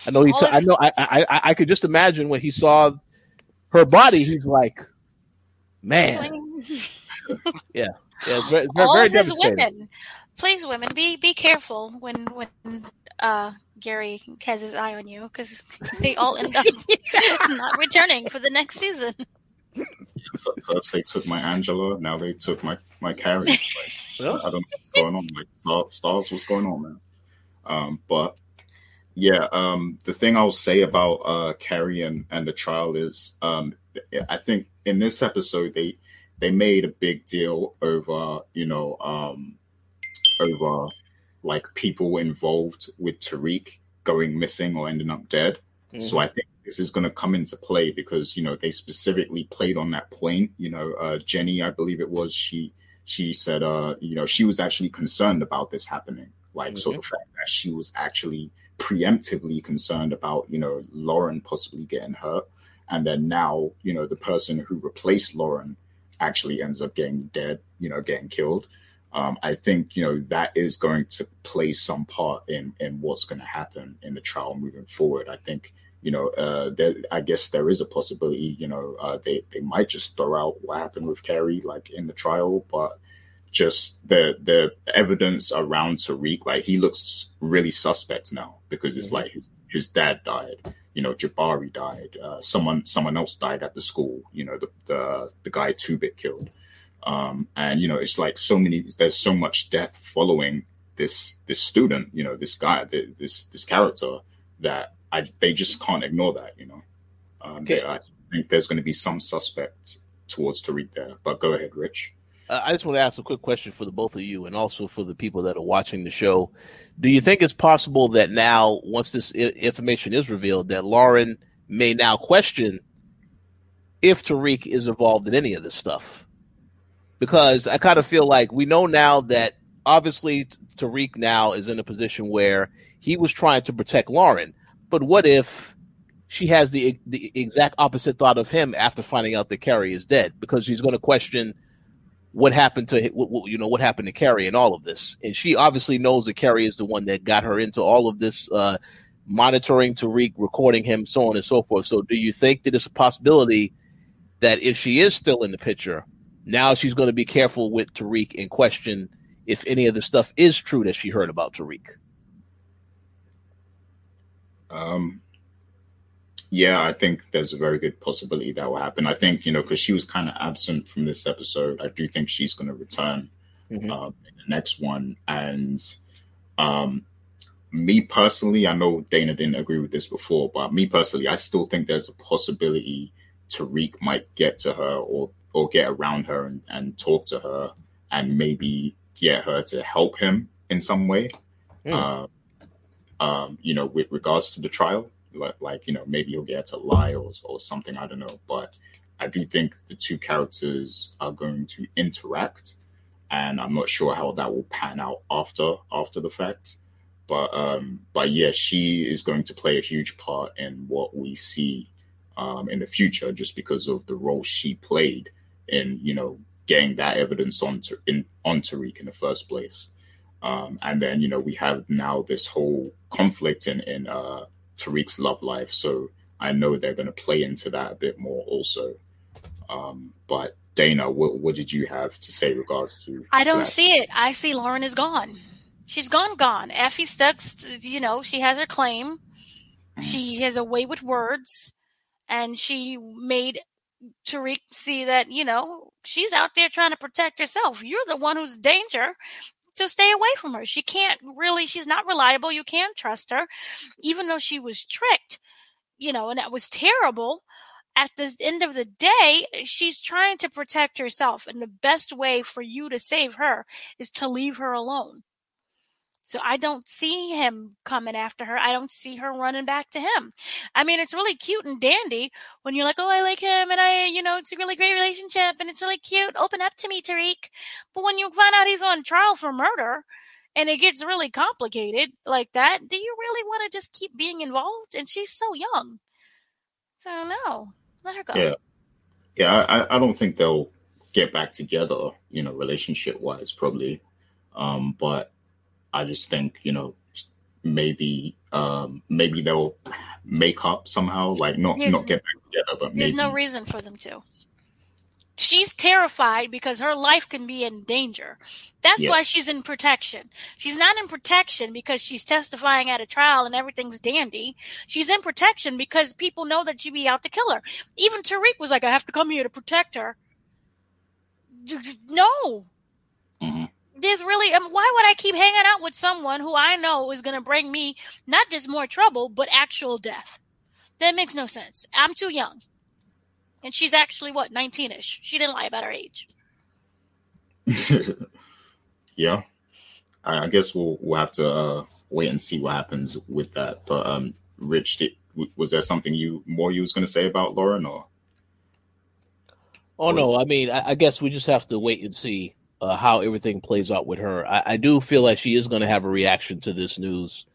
I know he. T- I know. I, I I I could just imagine when he saw her body, he's like, man, yeah, it's very, very, all of his women. Please, women, be be careful when when uh, Gary has his eye on you because they all end up not returning for the next season. First they took my Angela, now they took my my Carrie. Like, Well, I don't know what's going on. Like Star, stars, what's going on, man? Um, but yeah, um, the thing I'll say about uh, Carrie and, and the trial is, um, I think in this episode they they made a big deal over you know um, over like people involved with Tariq going missing or ending up dead. So I think this is going to come into play because you know they specifically played on that point. You know, uh, Jenny, I believe it was, she she said, uh, you know, she was actually concerned about this happening. Like, so the fact that she was actually preemptively concerned about, you know, Lauren possibly getting hurt, and then now, you know, the person who replaced Lauren actually ends up getting dead, you know, getting killed. Um, I think you know that is going to play some part in in what's going to happen in the trial moving forward. I think you know, uh, there, I guess there is a possibility, you know, uh, they, they might just throw out what happened with Carrie, like in the trial, but just the the evidence around Tariq, like he looks really suspect now because it's Mhm. like his, his dad died, you know, Jabari died, uh, someone someone else died at the school, you know, the the, the guy Two Bit killed, um, and you know, it's like so many, there's so much death following this this student, you know, this guy, this this character that I they just can't ignore that, you know. Um, Okay. I think there's going to be some suspect towards Tariq there, but go ahead, Rich. Uh, I just want to ask a quick question for the both of you and also for the people that are watching the show. Do you think it's possible that now, once this I- information is revealed, that Lauren may now question if Tariq is involved in any of this stuff? Because I kind of feel like we know now that obviously Tariq now is in a position where he was trying to protect Lauren, but what if she has the the exact opposite thought of him after finding out that Carrie is dead? Because she's going to question what happened to you know what happened to Carrie and all of this, and she obviously knows that Carrie is the one that got her into all of this, uh, monitoring Tariq, recording him, so on and so forth. So, do you think that it's a possibility that if she is still in the picture, now she's going to be careful with Tariq and question if any of the stuff is true that she heard about Tariq? Um, yeah, I think there's a very good possibility that will happen. I think you know because she was kind of absent from this episode. I do think she's going to return Mhm. um, in the next one. And um, me personally, I know Dana didn't agree with this before, but me personally, I still think there's a possibility Tariq might get to her or or get around her and, and talk to her and maybe get her to help him in some way. Hmm. Uh, um, you know, with regards to the trial, like, like you know, maybe he'll get her to lie or or something. I don't know, but I do think the two characters are going to interact, and I'm not sure how that will pan out after after the fact. But um, but yeah, she is going to play a huge part in what we see um, in the future, just because of the role she played in you know getting that evidence on to, in on Tariq in the first place. Um, and then you know we have now this whole conflict in in uh, Tariq's love life, so I know they're going to play into that a bit more also. Um, but Dana, what, what did you have to say regards to? I don't that? see it. I see Lauren is gone. She's gone, gone. Effie stuck, you know, she has her claim. She has a way with words. And she made Tariq see that, you know, she's out there trying to protect herself. You're the one who's danger So stay away from her. She can't really, she's not reliable. You can't trust her, even though she was tricked, you know, and that was terrible. At the end of the day, she's trying to protect herself. And the best way for you to save her is to leave her alone. So I don't see him coming after her. I don't see her running back to him. I mean, it's really cute and dandy when you're like, oh, I like him and I, you know, it's a really great relationship and it's really cute. Open up to me, Tariq. But when you find out he's on trial for murder and it gets really complicated like that, do you really want to just keep being involved? And she's so young. So no, let her go. Yeah. Yeah, I, I don't think they'll get back together, you know, relationship wise, probably. Um, but I just think you know maybe um, maybe they'll make up somehow, like not There's- not get back together, but There's maybe no reason for them to. She's terrified because her life can be in danger. That's Yeah. why she's in protection. She's not in protection because she's testifying at a trial and everything's dandy. She's in protection because people know that she'd be out to kill her. Even Tariq was like, I have to come here to protect her. No. There's really, um, why would I keep hanging out with someone who I know is going to bring me not just more trouble, but actual death? That makes no sense. I'm too young. And she's actually what, 19 ish. She didn't lie about her age. yeah. I, I guess we'll we'll have to uh, wait and see what happens with that. But um, Rich, did, w- was there something you more you was going to say about Lauren or? Oh no, I mean, I, I guess we just have to wait and see uh, how everything plays out with her. I, I do feel like she is going to have a reaction to this news,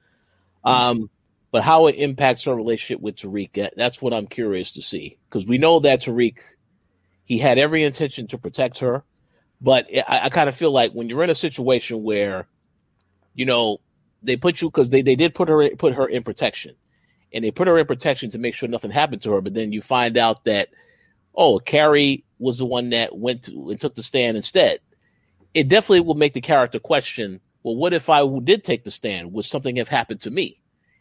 um, but how it impacts her relationship with Tariq, that- that's what I'm curious to see. Because we know that Tariq, he had every intention to protect her, but I, I kind of feel like when you're in a situation where, you know, they put you because they, they did put her put her in protection, and they put her in protection to make sure nothing happened to her. But then you find out that oh, Carrie was the one that went to and took the stand instead. It definitely will make the character question, well, what if I did take the stand? Would something have happened to me?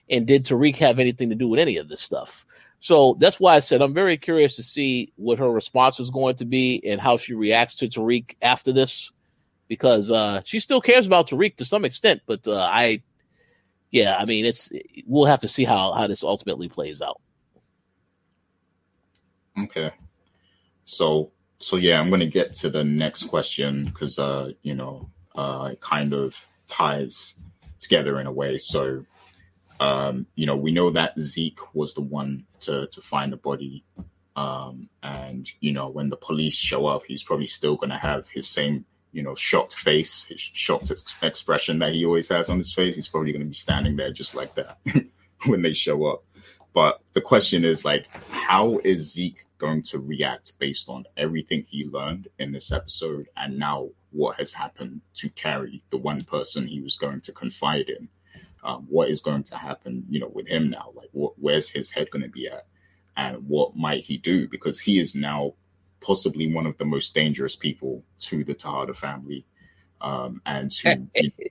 And did Tariq have anything to do with any of this stuff? So that's why I said I'm very curious to see what her response is going to be and how she reacts to Tariq after this, because uh, she still cares about Tariq to some extent. But uh, I, yeah, I mean, it's we'll have to see how how this ultimately plays out. Okay. So so yeah, I'm gonna get to the next question because uh, you know, uh it kind of ties together in a way. So um, you know, we know that Zeke was the one to to find the body. Um, and you know, when the police show up, he's probably still gonna have his same, you know, shocked face, his shocked ex- expression that he always has on his face. He's probably gonna be standing there just like that when they show up. But the question is like, how is Zeke going to react based on everything he learned in this episode and now what has happened to Carrie, the one person he was going to confide in? Um, what is going to happen, you know, with him now? Like, what, where's his head going to be at, and what might he do? Because he is now possibly one of the most dangerous people to the Tejada family, um, and to you know,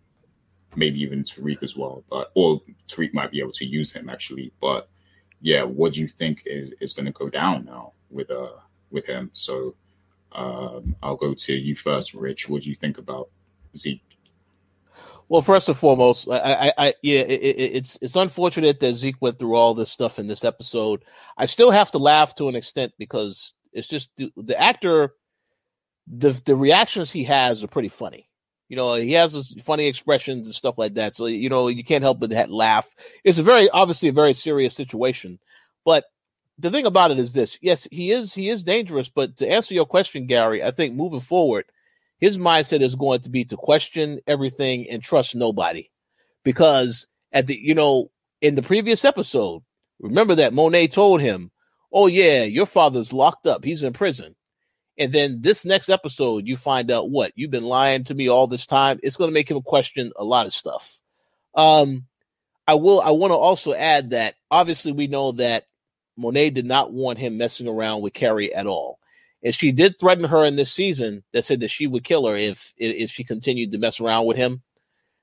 maybe even Tariq as well. But or Tariq might be able to use him actually. But yeah, what do you think is, is going to go down now with uh with him? So um, I'll go to you first, Rich. What do you think about Zeke? Well, first and foremost, I, I, I yeah, it, it, it's it's unfortunate that Zeke went through all this stuff in this episode. I still have to laugh to an extent because it's just the, the actor, the the reactions he has are pretty funny. You know, he has funny expressions and stuff like that. So you know, you can't help but laugh. It's a very obviously a very serious situation, but the thing about it is this: yes, he is he is dangerous. But to answer your question, Gary, I think moving forward his mindset is going to be to question everything and trust nobody. Because at the you know in the previous episode remember that monet told him oh yeah your father's locked up. He's in prison. And then this next episode you find out what? You've been lying to me all this time. It's going to make him question a lot of stuff. Um i will i want to also add that obviously we know that monet did not want him messing around with carrie at all and she did threaten her in this season that said that she would kill her if if she continued to mess around with him.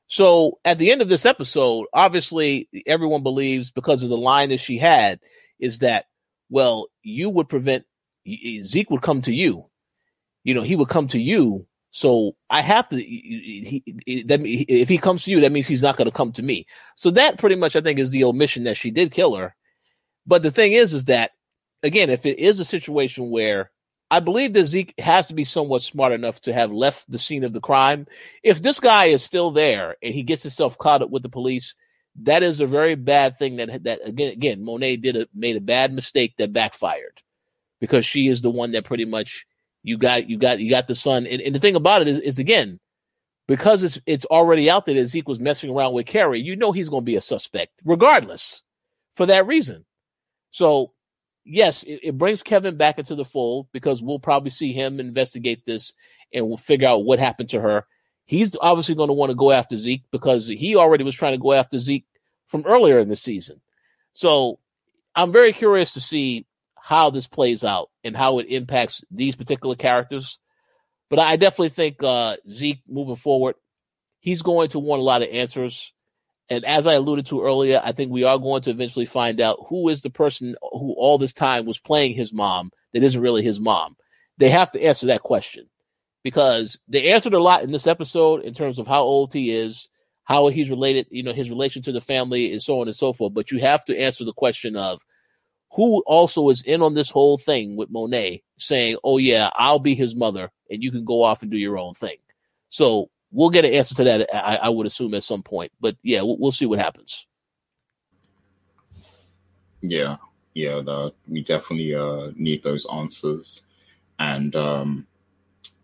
So at the end of this episode, obviously everyone believes because of the line that she had is that well, you would prevent Zeke would come to you. You know, he would come to you So I have to. He, he, that if he comes to you, that means he's not going to come to me. So that pretty much, I think, is the omission that she did kill her. But the thing is, is that again, if it is a situation where I believe that Zeke has to be somewhat smart enough to have left the scene of the crime. If this guy is still there and he gets himself caught up with the police, that is a very bad thing. That that again, again, Monet did a made a bad mistake that backfired because she is the one that pretty much you got you got you got the son. And, and the thing about it is, is again because it's it's already out there that Zeke was messing around with Carrie. You know he's going to be a suspect regardless for that reason. So yes, it, it, brings Kevin back into the fold because we'll probably see him investigate this and we'll figure out what happened to her. He's obviously going to want to go after Zeke because he already was trying to go after Zeke from earlier in the season. So I'm very curious to see how this plays out and how it impacts these particular characters. But I definitely think uh, Zeke moving forward, he's going to want a lot of answers. And as I alluded to earlier, I think we are going to eventually find out who is the person who all this time was playing his mom that isn't really his mom. They have to answer that question because they answered a lot in this episode in terms of how old he is, how he's related, you know, his relation to the family, and so on and so forth. But you have to answer the question of who also is in on this whole thing with Monet saying, Oh, yeah, I'll be his mother and you can go off and do your own thing. So we'll get an answer to that. I, I would assume at some point, but yeah, we'll, we'll see what happens. Yeah, yeah, the, we definitely uh, need those answers, and um,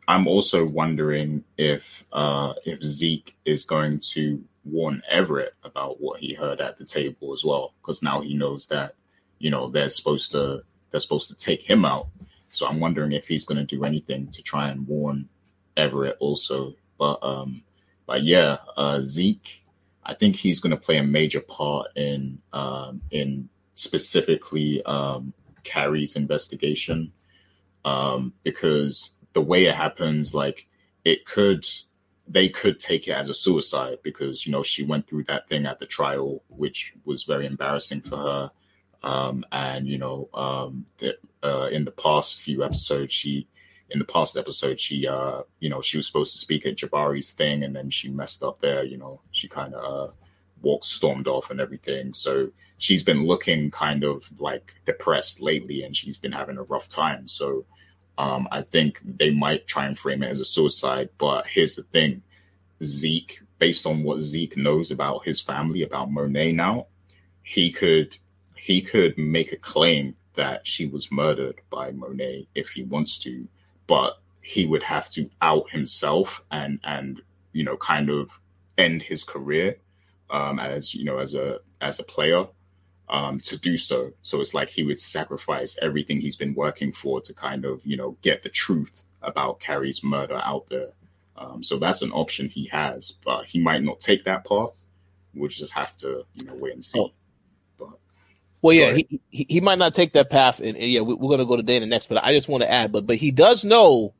I'm also wondering if uh, if Zeke is going to warn Everett about what he heard at the table as well, because now he knows that you know they're supposed to they're supposed to take him out. So I'm wondering if he's going to do anything to try and warn Everett also but um, but yeah, uh, Zeke, I think he's going to play a major part in um, in specifically um, Carrie's investigation um, because the way it happens, like it could they could take it as a suicide because you know she went through that thing at the trial, which was very embarrassing for her. Um, and you know, um, the, uh, in the past few episodes, she in the past episode, she, uh, you know, she was supposed to speak at Jabari's thing, and then she messed up there. You know, she kind of uh, walked, stormed off, and everything. So she's been looking kind of like depressed lately, and she's been having a rough time. So um, I think they might try and frame it as a suicide. But here's the thing: Zeke, based on what Zeke knows about his family, about Monet now, he could he could make a claim that she was murdered by Monet if he wants to but he would have to out himself and and you know kind of end his career um, as you know as a as a player um, to do so. So it's like he would sacrifice everything he's been working for to kind of you know get the truth about Carrie's murder out there. Um, so that's an option he has, but he might not take that path. We'll just have to you know wait and see. Well, yeah, he, he, he might not take that path, and, and yeah, we, are going to go to Dana next. But I just want to add, but but he does know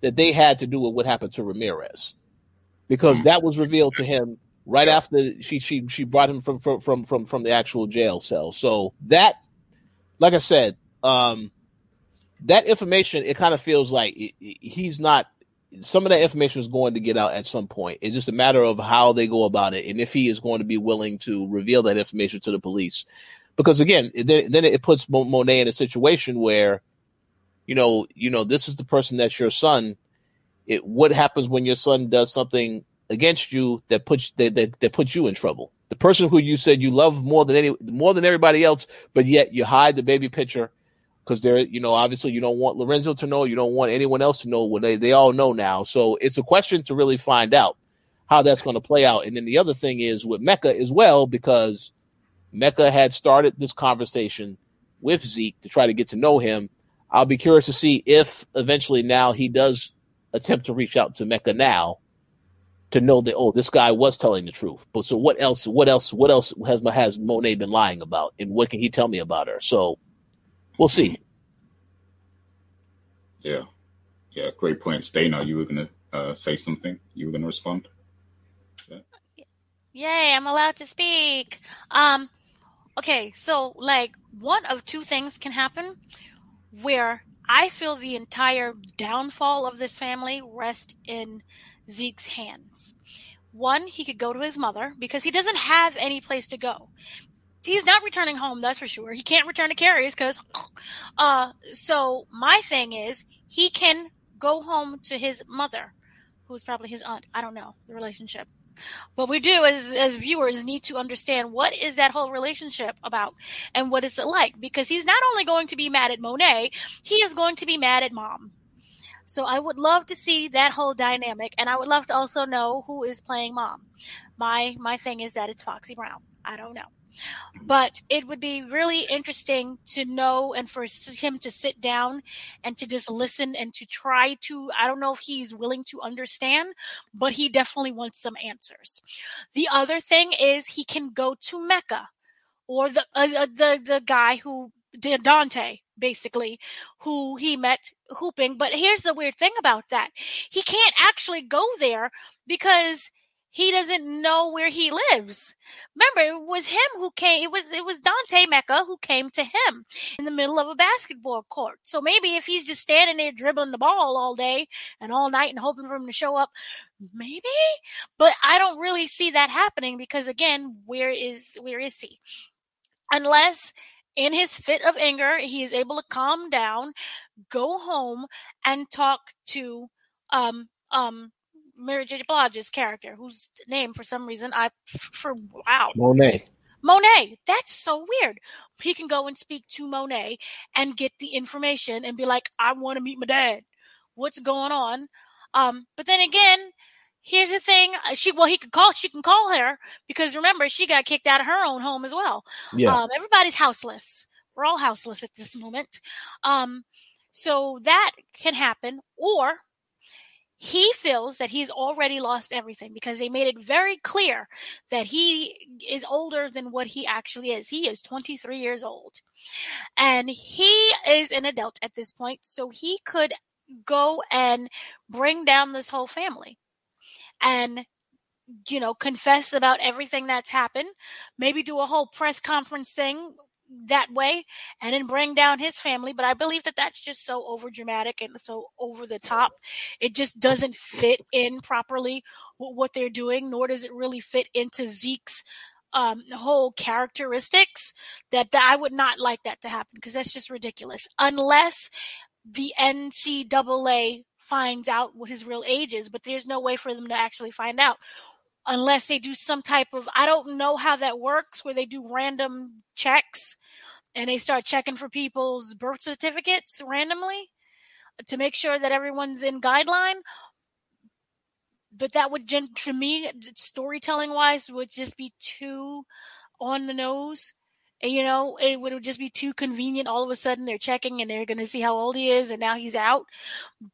that they had to do with what happened to Ramirez, because mm-hmm. that was revealed to him right yeah. after she she she brought him from from from from from the actual jail cell. So that, like I said, um, that information it kind of feels like it, it, he's not. Some of that information is going to get out at some point. It's just a matter of how they go about it, and if he is going to be willing to reveal that information to the police because again, then, it puts Monet in a situation where, you know, you know, this is the person that's your son. It what happens when your son does something against you that puts that, that, that puts you in trouble. The person who you said you love more than any more than everybody else, but yet you hide the baby picture because they're you know obviously you don't want Lorenzo to know, you don't want anyone else to know when they they all know now. So it's a question to really find out how that's going to play out. And then the other thing is with Mecca as well because Mecca had started this conversation with Zeke to try to get to know him. I'll be curious to see if eventually now he does attempt to reach out to Mecca now to know that oh this guy was telling the truth. But so what else? What else? What else has has Monet been lying about, and what can he tell me about her? So we'll see. Yeah, yeah, great point, Dana. You were gonna uh, say something. You were gonna respond. Yeah. Yay! I'm allowed to speak. Um, okay, so like one of two things can happen where I feel the entire downfall of this family rests in Zeke's hands. One, he could go to his mother because he doesn't have any place to go. He's not returning home, that's for sure. He can't return to Carrie's because, uh, so my thing is he can go home to his mother, who's probably his aunt. I don't know the relationship. But we do as as viewers need to understand what is that whole relationship about and what is it like because he's not only going to be mad at Monet, he is going to be mad at mom. So I would love to see that whole dynamic and I would love to also know who is playing mom. My my thing is that it's Foxy Brown. I don't know. But it would be really interesting to know and for him to sit down and to just listen and to try to, I don't know if he's willing to understand, but he definitely wants some answers. The other thing is he can go to Mecca or the, uh, uh the, the guy who did Dante, basically, who he met hooping. But here's the weird thing about that. He can't actually go there because he doesn't know where he lives. Remember, it was him who came. It was it was Dante Mecca who came to him in the middle of a basketball court. So maybe if he's just standing there dribbling the ball all day and all night and hoping for him to show up, maybe. But I don't really see that happening because again, where is where is he? Unless in his fit of anger, he is able to calm down, go home, and talk to um um Mary J. Blige's character, whose name for some reason I for wow Monet. Monet. That's so weird. He can go and speak to Monet and get the information and be like, I want to meet my dad. What's going on? Um, but then again, here's the thing. Uh, she well, he could call. She can call her because remember she got kicked out of her own home as well. Yeah. Um, everybody's houseless. We're all houseless at this moment. Um, so that can happen, or he feels that he's already lost everything because they made it very clear that he is older than what he actually is. He is 23 years old and he is an adult at this point. So he could go and bring down this whole family and you know confess about everything that's happened maybe do a whole press conference thing that way and then bring down his family. But I believe that that's just so over dramatic and so over the top. It just doesn't fit in properly with what they're doing, nor does it really fit into Zeke's um, whole characteristics. That, that I would not like that to happen because that's just ridiculous. Unless the NCAA finds out what his real age is, but there's no way for them to actually find out unless they do some type of I don't know how that works where they do random checks and they start checking for people's birth certificates randomly to make sure that everyone's in guideline. But that would, for me, storytelling wise, would just be too on the nose. You know, it would just be too convenient. All of a sudden, they're checking and they're going to see how old he is, and now he's out.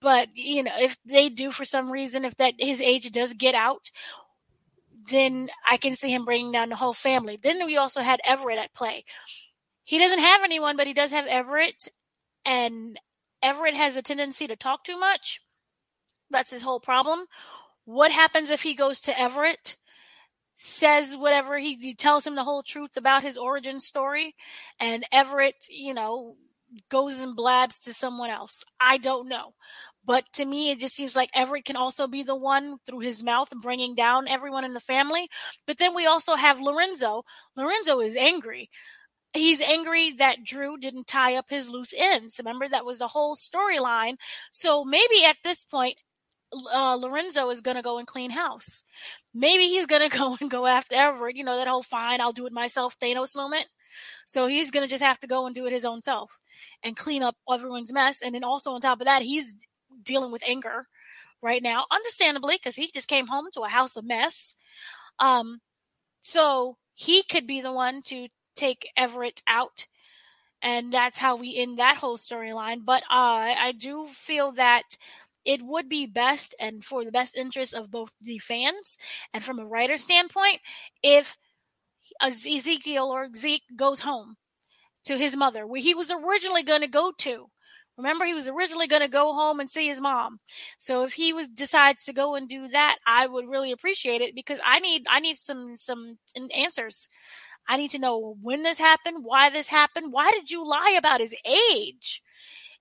But you know, if they do for some reason, if that his age does get out, then I can see him bringing down the whole family. Then we also had Everett at play he doesn't have anyone, but he does have Everett, and Everett has a tendency to talk too much. That's his whole problem. What happens if he goes to Everett, says whatever he, he tells him the whole truth about his origin story, and Everett, you know, goes and blabs to someone else? I don't know. But to me, it just seems like Everett can also be the one through his mouth bringing down everyone in the family. But then we also have Lorenzo. Lorenzo is angry he's angry that Dru didn't tie up his loose ends. Remember, that was the whole storyline. So maybe at this point, uh, Lorenzo is going to go and clean house. Maybe he's going to go and go after Everett. You know, that whole fine, I'll do it myself Thanos moment. So he's going to just have to go and do it his own self and clean up everyone's mess. And then also on top of that, he's dealing with anger right now, understandably, because he just came home to a house of mess. Um, so he could be the one to take Everett out. And that's how we end that whole storyline. But uh, I do feel that it would be best and for the best interest of both the fans and from a writer standpoint if Ezekiel or Zeke goes home to his mother, where he was originally going to go to. Remember, he was originally going to go home and see his mom. So if he was decides to go and do that, I would really appreciate it because I need I need some some answers I need to know when this happened, why this happened. Why did you lie about his age?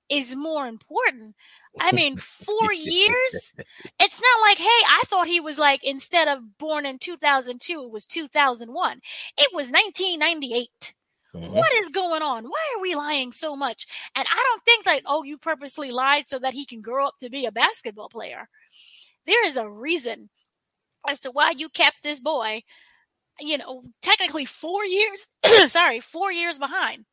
is more important. I mean, four years? It's not like, hey, I thought he was like, instead of born in 2002, it was 2001. It was 1998. Mhm. What is going on? Why are we lying so much? And I don't think like, oh, you purposely lied so that he can grow up to be a basketball player. There is a reason as to why you kept this boy, you know, technically four years, sorry, four years behind.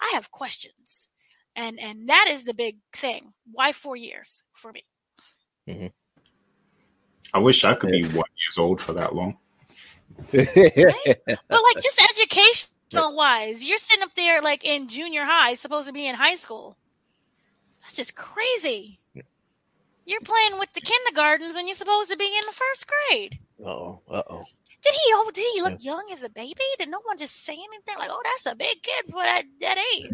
I have questions. And and that is the big thing. Why four years for me? I wish I could be one years old for that long. But like just educational wise, you're sitting up there like in junior high, supposed to be in high school. That's just crazy. You're playing with the kindergartens when you're supposed to be in the first grade. oh, uh oh. Did he? Oh, did he look young as a baby? Did no one just say anything like, "Oh, that's a big kid for that that age"?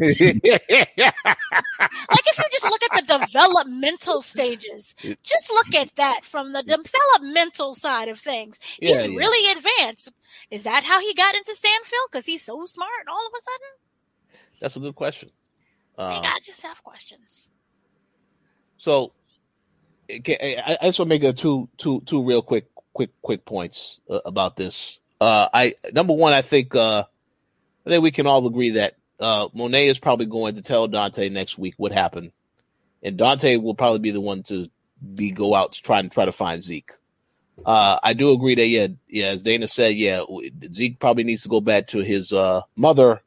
Like if you just look at the developmental stages, just look at that from the developmental side of things. Yeah, he's yeah. really advanced. Is that how he got into Stansfield? Because he's so smart all of a sudden? That's a good question. I, Um, I just have questions. So, I, I just want to make a two, two, two real quick, quick, quick points uh, about this. Uh, I number one, I think, uh, I think we can all agree that uh, Monet is probably going to tell Dante next week what happened, and Dante will probably be the one to be go out to try and try to find Zeke. Uh, I do agree that yeah, yeah, as Dana said, yeah, Zeke probably needs to go back to his uh, mother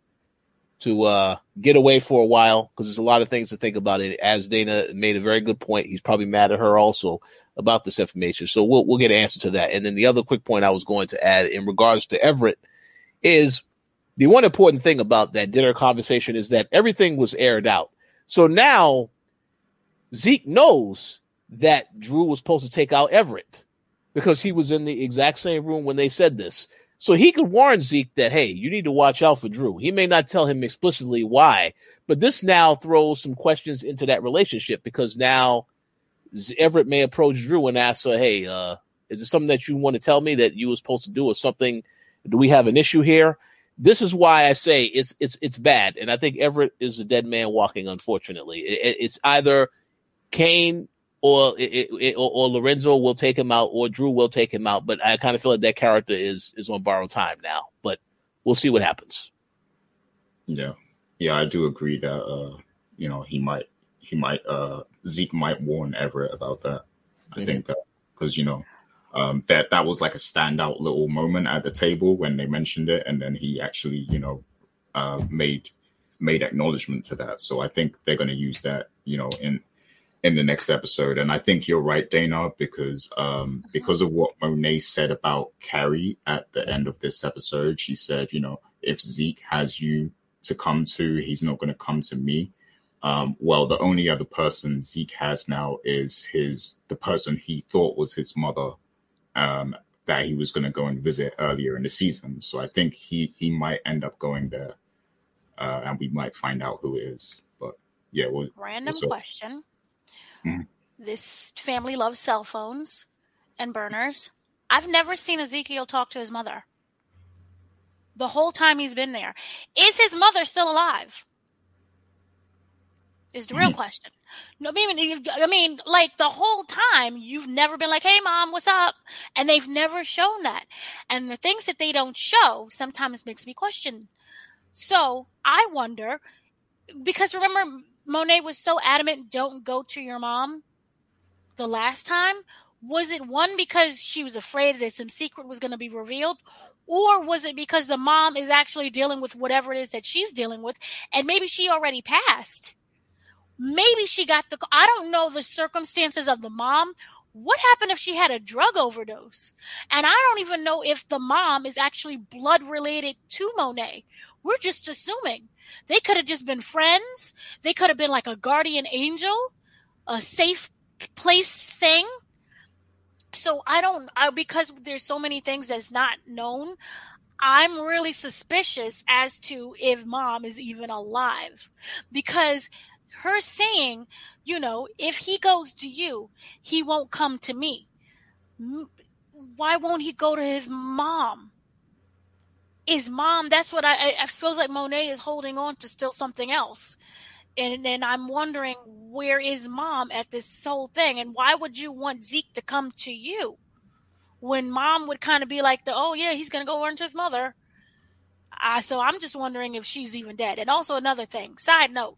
to uh, get away for a while because there's a lot of things to think about it. As Dana made a very good point, he's probably mad at her also about this information. So we'll we'll get an answer to that. And then the other quick point I was going to add in regards to Everett is the one important thing about that dinner conversation is that everything was aired out. So now Zeke knows that Dru was supposed to take out Everett because he was in the exact same room when they said this. So he could warn Zeke that, hey, you need to watch out for Dru. He may not tell him explicitly why, but this now throws some questions into that relationship because now Everett may approach Dru and ask her, hey, uh, is it something that you want to tell me that you were supposed to do or something? Do we have an issue here? This is why I say it's it's it's bad, and I think Everett is a dead man walking. Unfortunately, It- it- it's either Cane or it, it, or, or Lorenzo will take him out, or Dru will take him out. But I kind of feel like that character is is on borrowed time now. But we'll see what happens. Yeah, yeah, I do agree that uh, you know he might he might uh Zeke might warn Everett about that. I Mhm. think because you know um, that that was like a standout little moment at the table when they mentioned it, and then he actually you know uh, made made acknowledgement to that. So I think they're going to use that you know in in the next episode. And I think you're right, Dana, because um, because of what Monet said about Carrie at the end of this episode. She said, you know, if Zeke has you to come to, he's not going to come to me. Um, well, the only other person Zeke has now is his the person he thought was his mother um, that he was going to go and visit earlier in the season. So I think he he might end up going there, uh, and we might find out who it is. But yeah, well, Random question. Mhm. This family loves cell phones and burners. I've never seen Ezekiel talk to his mother. The whole time he's been there. Is his mother still alive? Is the real Mhm. question. No, I mean, I mean, like the whole time you've never been like, "Hey, mom, what's up?" And they've never shown that. And the things that they don't show sometimes makes me question. So I wonder because remember Monet was so adamant don't go to your mom the last time. Was it one because she was afraid that some secret was going to be revealed? Or was it because the mom is actually dealing with whatever it is that she's dealing with and maybe she already passed? Maybe she got the i don't know the circumstances of the mom. What happened if she had a drug overdose? And i don't even know if the mom is actually blood related to monet. We're just assuming they could have just been friends. They could have been like a guardian angel, a safe place thing. So I don't, I, because there's so many things that's not known. I'm really suspicious as to if mom is even alive because her saying, you know, if he goes to you, he won't come to me. Why won't he go to his mom? Is mom? That's what I. I- feels like Monet is holding on to still something else. and then I'm wondering where is mom at this whole thing, and why would you want Zeke to come to you when mom would kind of be like the oh yeah he's gonna go run to his mother. Uh, so I'm just wondering if she's even dead. And also another thing, side note,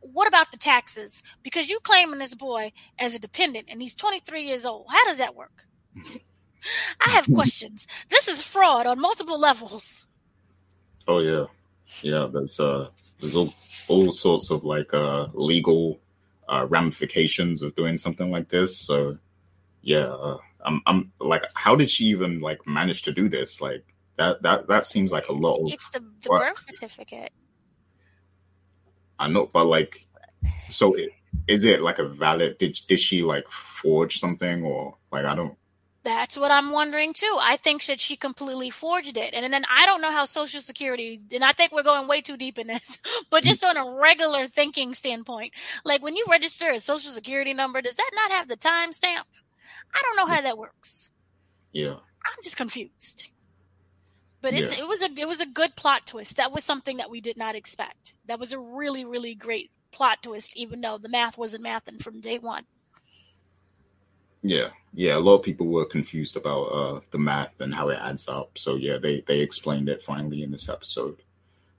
what about the taxes? Because you claiming this boy as a dependent and he's 23 years old. How does that work? I have questions. This is fraud on multiple levels. Oh yeah, yeah. There's uh, there's all, all sorts of like uh legal uh, ramifications of doing something like this. So yeah, uh, I'm I'm like, how did she even like manage to do this? Like that that that seems like a lot. It's the, the birth certificate. I know, but like, so it, is it like a valid? Did did she like forge something or like I don't? That's what I'm wondering too. I think that she completely forged it. And then I don't know how Social Security, and I think we're going way too deep in this, but just on a regular thinking standpoint, like when you register a Social Security number, does that not have the time stamp? I don't know how that works. Yeah, I'm just confused. But it's Yeah. it was a it was a good plot twist. That was something that we did not expect. That was a really really great plot twist, even though the math wasn't mathing from day one. Yeah, yeah. A lot of people were confused about uh the math and how it adds up. So yeah, they they explained it finally in this episode.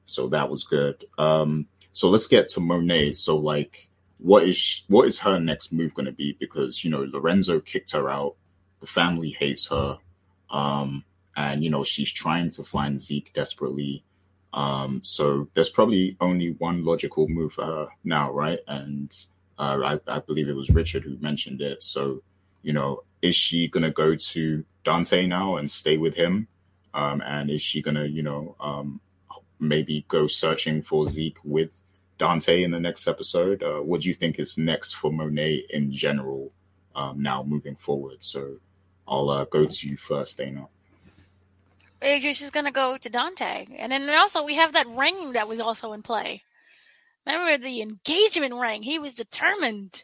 So that was good. Um, so let's get to Monet. So like, what is sh- what is her next move going to be? Because you know Lorenzo kicked her out. The family hates her. Um, and you know she's trying to find Zeke desperately. Um, so there's probably only one logical move for her now, right? And uh, I, I believe it was Richard who mentioned it. So you know, is she gonna go to Dante now and stay with him? Um, and is she gonna, you know, um, maybe go searching for Zeke with Dante in the next episode? Uh, what do you think is next for Monet in general um, now moving forward? So I'll uh, go to you first, Dana. She's gonna go to Dante, and then also we have that ring that was also in play. Remember the engagement ring? He was determined.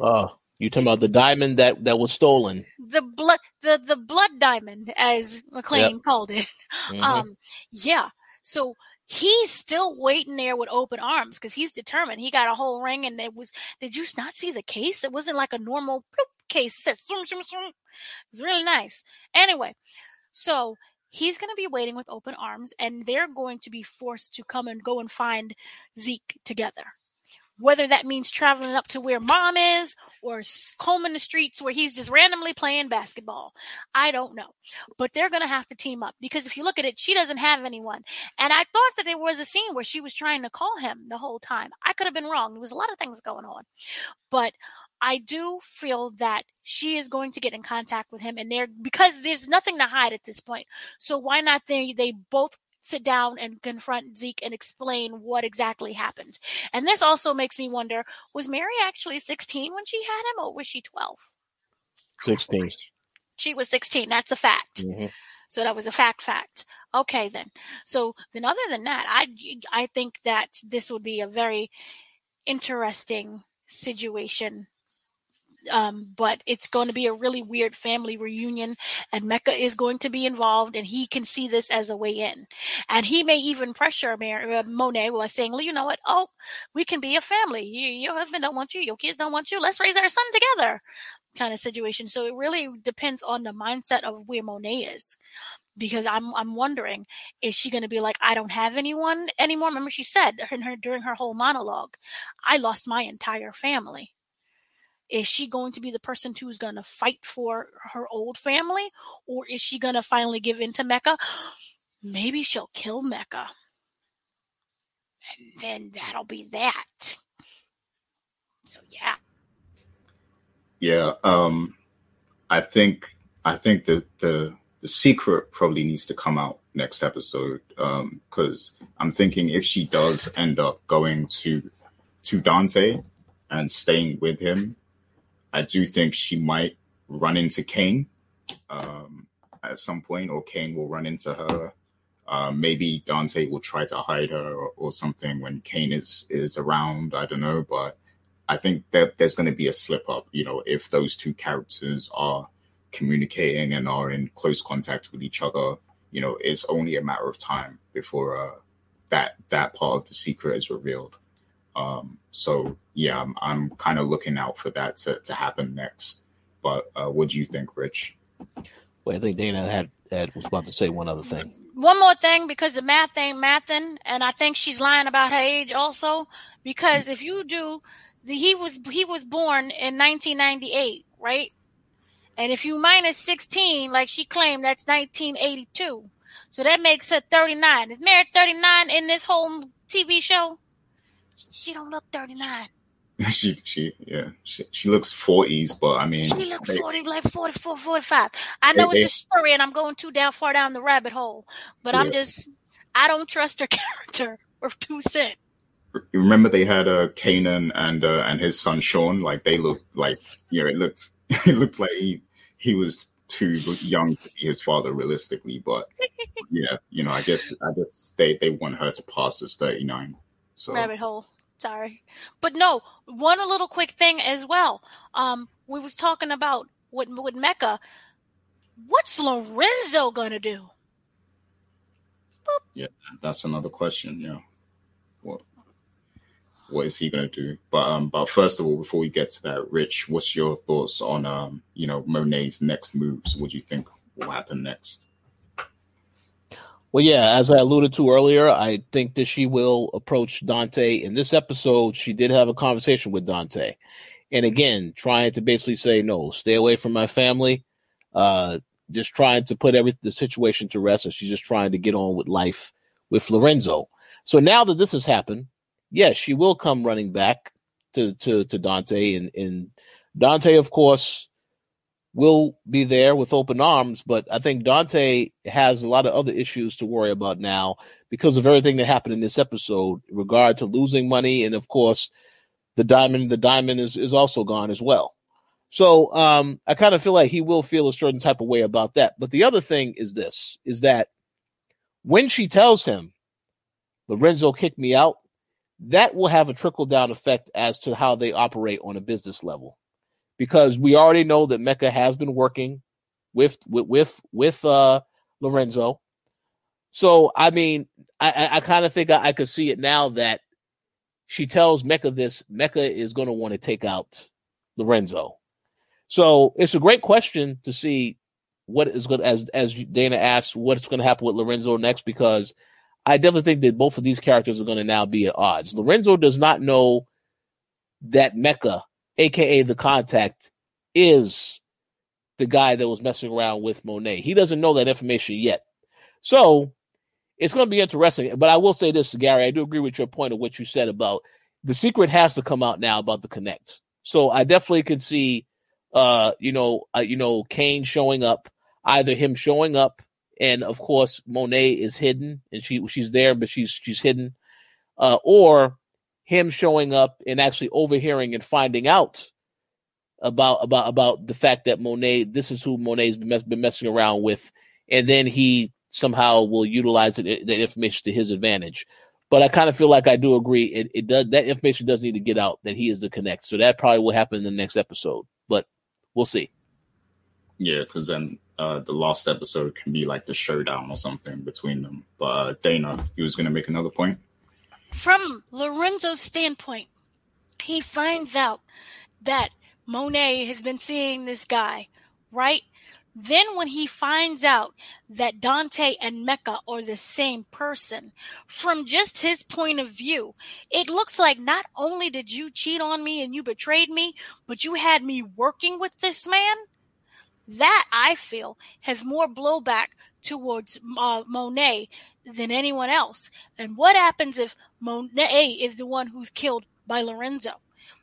Oh, you talking about the diamond that that was stolen? The blood, the the blood diamond, as MacLean called it. Mhm. Um, yeah. So he's still waiting there with open arms because he's determined. He got a whole ring, and it was. Did you not see the case? It wasn't like a normal case. It was really nice. Anyway, so he's going to be waiting with open arms, and they're going to be forced to come and go and find Zeke together. Whether that means traveling up to where mom is or combing the streets where he's just randomly playing basketball. I don't know. But they're going to have to team up because if you look at it, she doesn't have anyone. And I thought that there was a scene where she was trying to call him the whole time. I could have been wrong. There was a lot of things going on. But I do feel that she is going to get in contact with him and they're because there's nothing to hide at this point. So why not they they both sit down and confront Zeke and explain what exactly happened. And this also makes me wonder, was Mary actually 16 when she had him or was she 12? 16. She was 16. That's a fact. Mhm. So that was a fact fact. Okay then. So then other than that, I I think that this would be a very interesting situation. Um, but it's going to be a really weird family reunion, and Mecca is going to be involved, and he can see this as a way in, and he may even pressure Mar- uh, Monet by saying, "Well, "You know what? Oh, we can be a family. You, your husband don't want you, your kids don't want you. Let's raise our son together." Kind of situation. So it really depends on the mindset of where Monet is because I'm I'm wondering is she going to be like I don't have anyone anymore? Remember she said in her during her whole monologue, I lost my entire family. Is she going to be the person who's going to fight for her old family, or is she going to finally give in to Mecca? Maybe she'll kill Mecca, and then that'll be that. So yeah, Yeah, um, I think I think the the the secret probably needs to come out next episode because I'm thinking if she does end up going to to Dante and staying with him, I do think she might run into Cane um, at some point, or Cane will run into her. Uh, maybe Dante will try to hide her or, or something when Cane is is around. I don't know, but I think that there's going to be a slip up, you know, if those two characters are communicating and are in close contact with each other. You know, it's only a matter of time before uh, that that part of the secret is revealed. Um, so yeah, I'm, I'm kind of looking out for that to, to happen next. But uh, what do you think, Rich? Well, I think Dana had, had was about to say one other thing. One more thing, because the math ain't mathing, and I think she's lying about her age also. Because if you do, the, he was he was born in 1998, right? And if you minus 16, like she claimed, that's 1982. So that makes her 39. Is Mary 39 in this whole TV show? She don't look 39. she she yeah she, she looks 40s but i mean she looks 40 like 44 45 i know they, it's a story and i'm going too down far down the rabbit hole but yeah. i'm just i don't trust her character or two cent remember they had uh Kanan and uh and his son Sean like they look like you know it looked it looked like he he was too young to be his father realistically but yeah you know i guess i guess they they want her to pass as 39 so rabbit hole sorry but no one a little quick thing as well um we was talking about with with Mecca what's Lorenzo gonna do Boop. yeah that's another question yeah what what is he going to do? But um, but first of all, before we get to that, Rich, what's your thoughts on um, you know, Monet's next moves? What do you think will happen next? Well, yeah, as I alluded to earlier, I think that she will approach Dante in this episode. She did have a conversation with Dante, and again, trying to basically say, "No, stay away from my family." Uh, just trying to put every the situation to rest, and she's just trying to get on with life with Lorenzo. So now that this has happened, yes, she will come running back to to to Dante, and and Dante, of course, will be there with open arms. But I think Dante has a lot of other issues to worry about now because of everything that happened in this episode, in regard to losing money, and of course, the diamond. The diamond is is also gone as well. So um, I kind of feel like he will feel a certain type of way about that. But the other thing is this: is that when she tells him, Lorenzo kicked me out, that will have a trickle down effect as to how they operate on a business level because we already know that Mecca has been working with with with, with uh, Lorenzo. So I mean, I, I kind of think I, I, could see it now that she tells Mecca this. Mecca is going to want to take out Lorenzo. So it's a great question to see what is going as as Dana asks what's going to happen with Lorenzo next because I definitely think that both of these characters are going to now be at odds. Lorenzo does not know that Mecca, aka the contact, is the guy that was messing around with Monet. He doesn't know that information yet. So it's going to be interesting. But I will say this, Gary, I do agree with your point of what you said about the secret has to come out now about the connect. So I definitely could see, uh, you know, uh, you know, Cane showing up, either him showing up and of course Monet is hidden and she she's there but she's she's hidden, uh, or him showing up and actually overhearing and finding out about about about the fact that Monet this is who Monet's been, mess, been messing around with, and then he somehow will utilize it, the information to his advantage. But I kind of feel like I do agree. It, it does that information does need to get out that he is the connect. So that probably will happen in the next episode. But we'll see. Yeah, because then uh, the last episode can be like the showdown or something between them. But uh, Dana, he was going to make another point. From Lorenzo's standpoint, he finds out that Monet has been seeing this guy, right? Then, when he finds out that Dante and Mecca are the same person, from just his point of view, it looks like not only did you cheat on me and you betrayed me, but you had me working with this man that I feel has more blowback towards uh, Monet than anyone else. And what happens if Monet is the one who's killed by Lorenzo?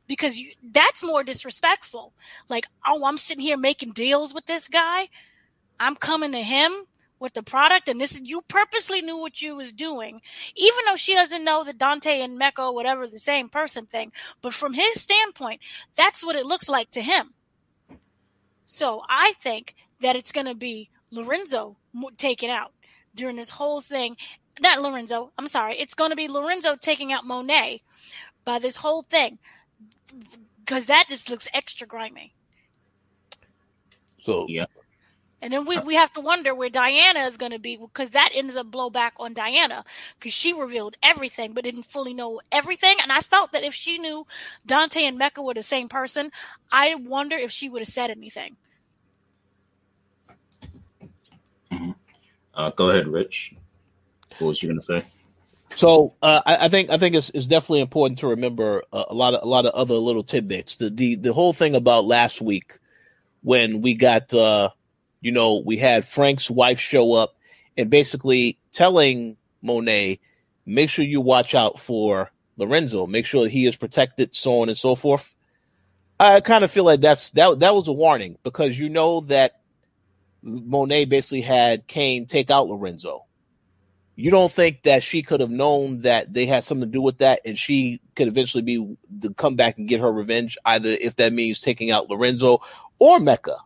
Because you, that's more disrespectful. Like, oh, I'm sitting here making deals with this guy. I'm coming to him with the product, and this you purposely knew what you was doing, even though she doesn't know that Dante and Mecca, whatever, the same person thing. But from his standpoint, that's what it looks like to him. So I think that it's going to be Lorenzo taken out during this whole thing. Not Lorenzo, I'm sorry. It's going to be Lorenzo taking out Monet by this whole thing because that just looks extra grimy. So yeah, And then we, we have to wonder where Diana is going to be because that ended up blow back on Diana because she revealed everything but didn't fully know everything. And I felt that if she knew Dante and Mecca were the same person, I wonder if she would have said anything. Uh, go ahead, Rich. What was you going to say? So uh, I, I, think I think it's, it's definitely important to remember uh, a lot of a lot of other little tidbits. The the the whole thing about last week when we got uh, you know we had Frank's wife show up and basically telling Monet, make sure you watch out for Lorenzo, make sure he is protected, so on and so forth. I kind of feel like that's that that was a warning because you know that Monet basically had Cane take out Lorenzo. You don't think that she could have known that they had something to do with that and she could eventually be to come back and get her revenge either if that means taking out lorenzo or mecca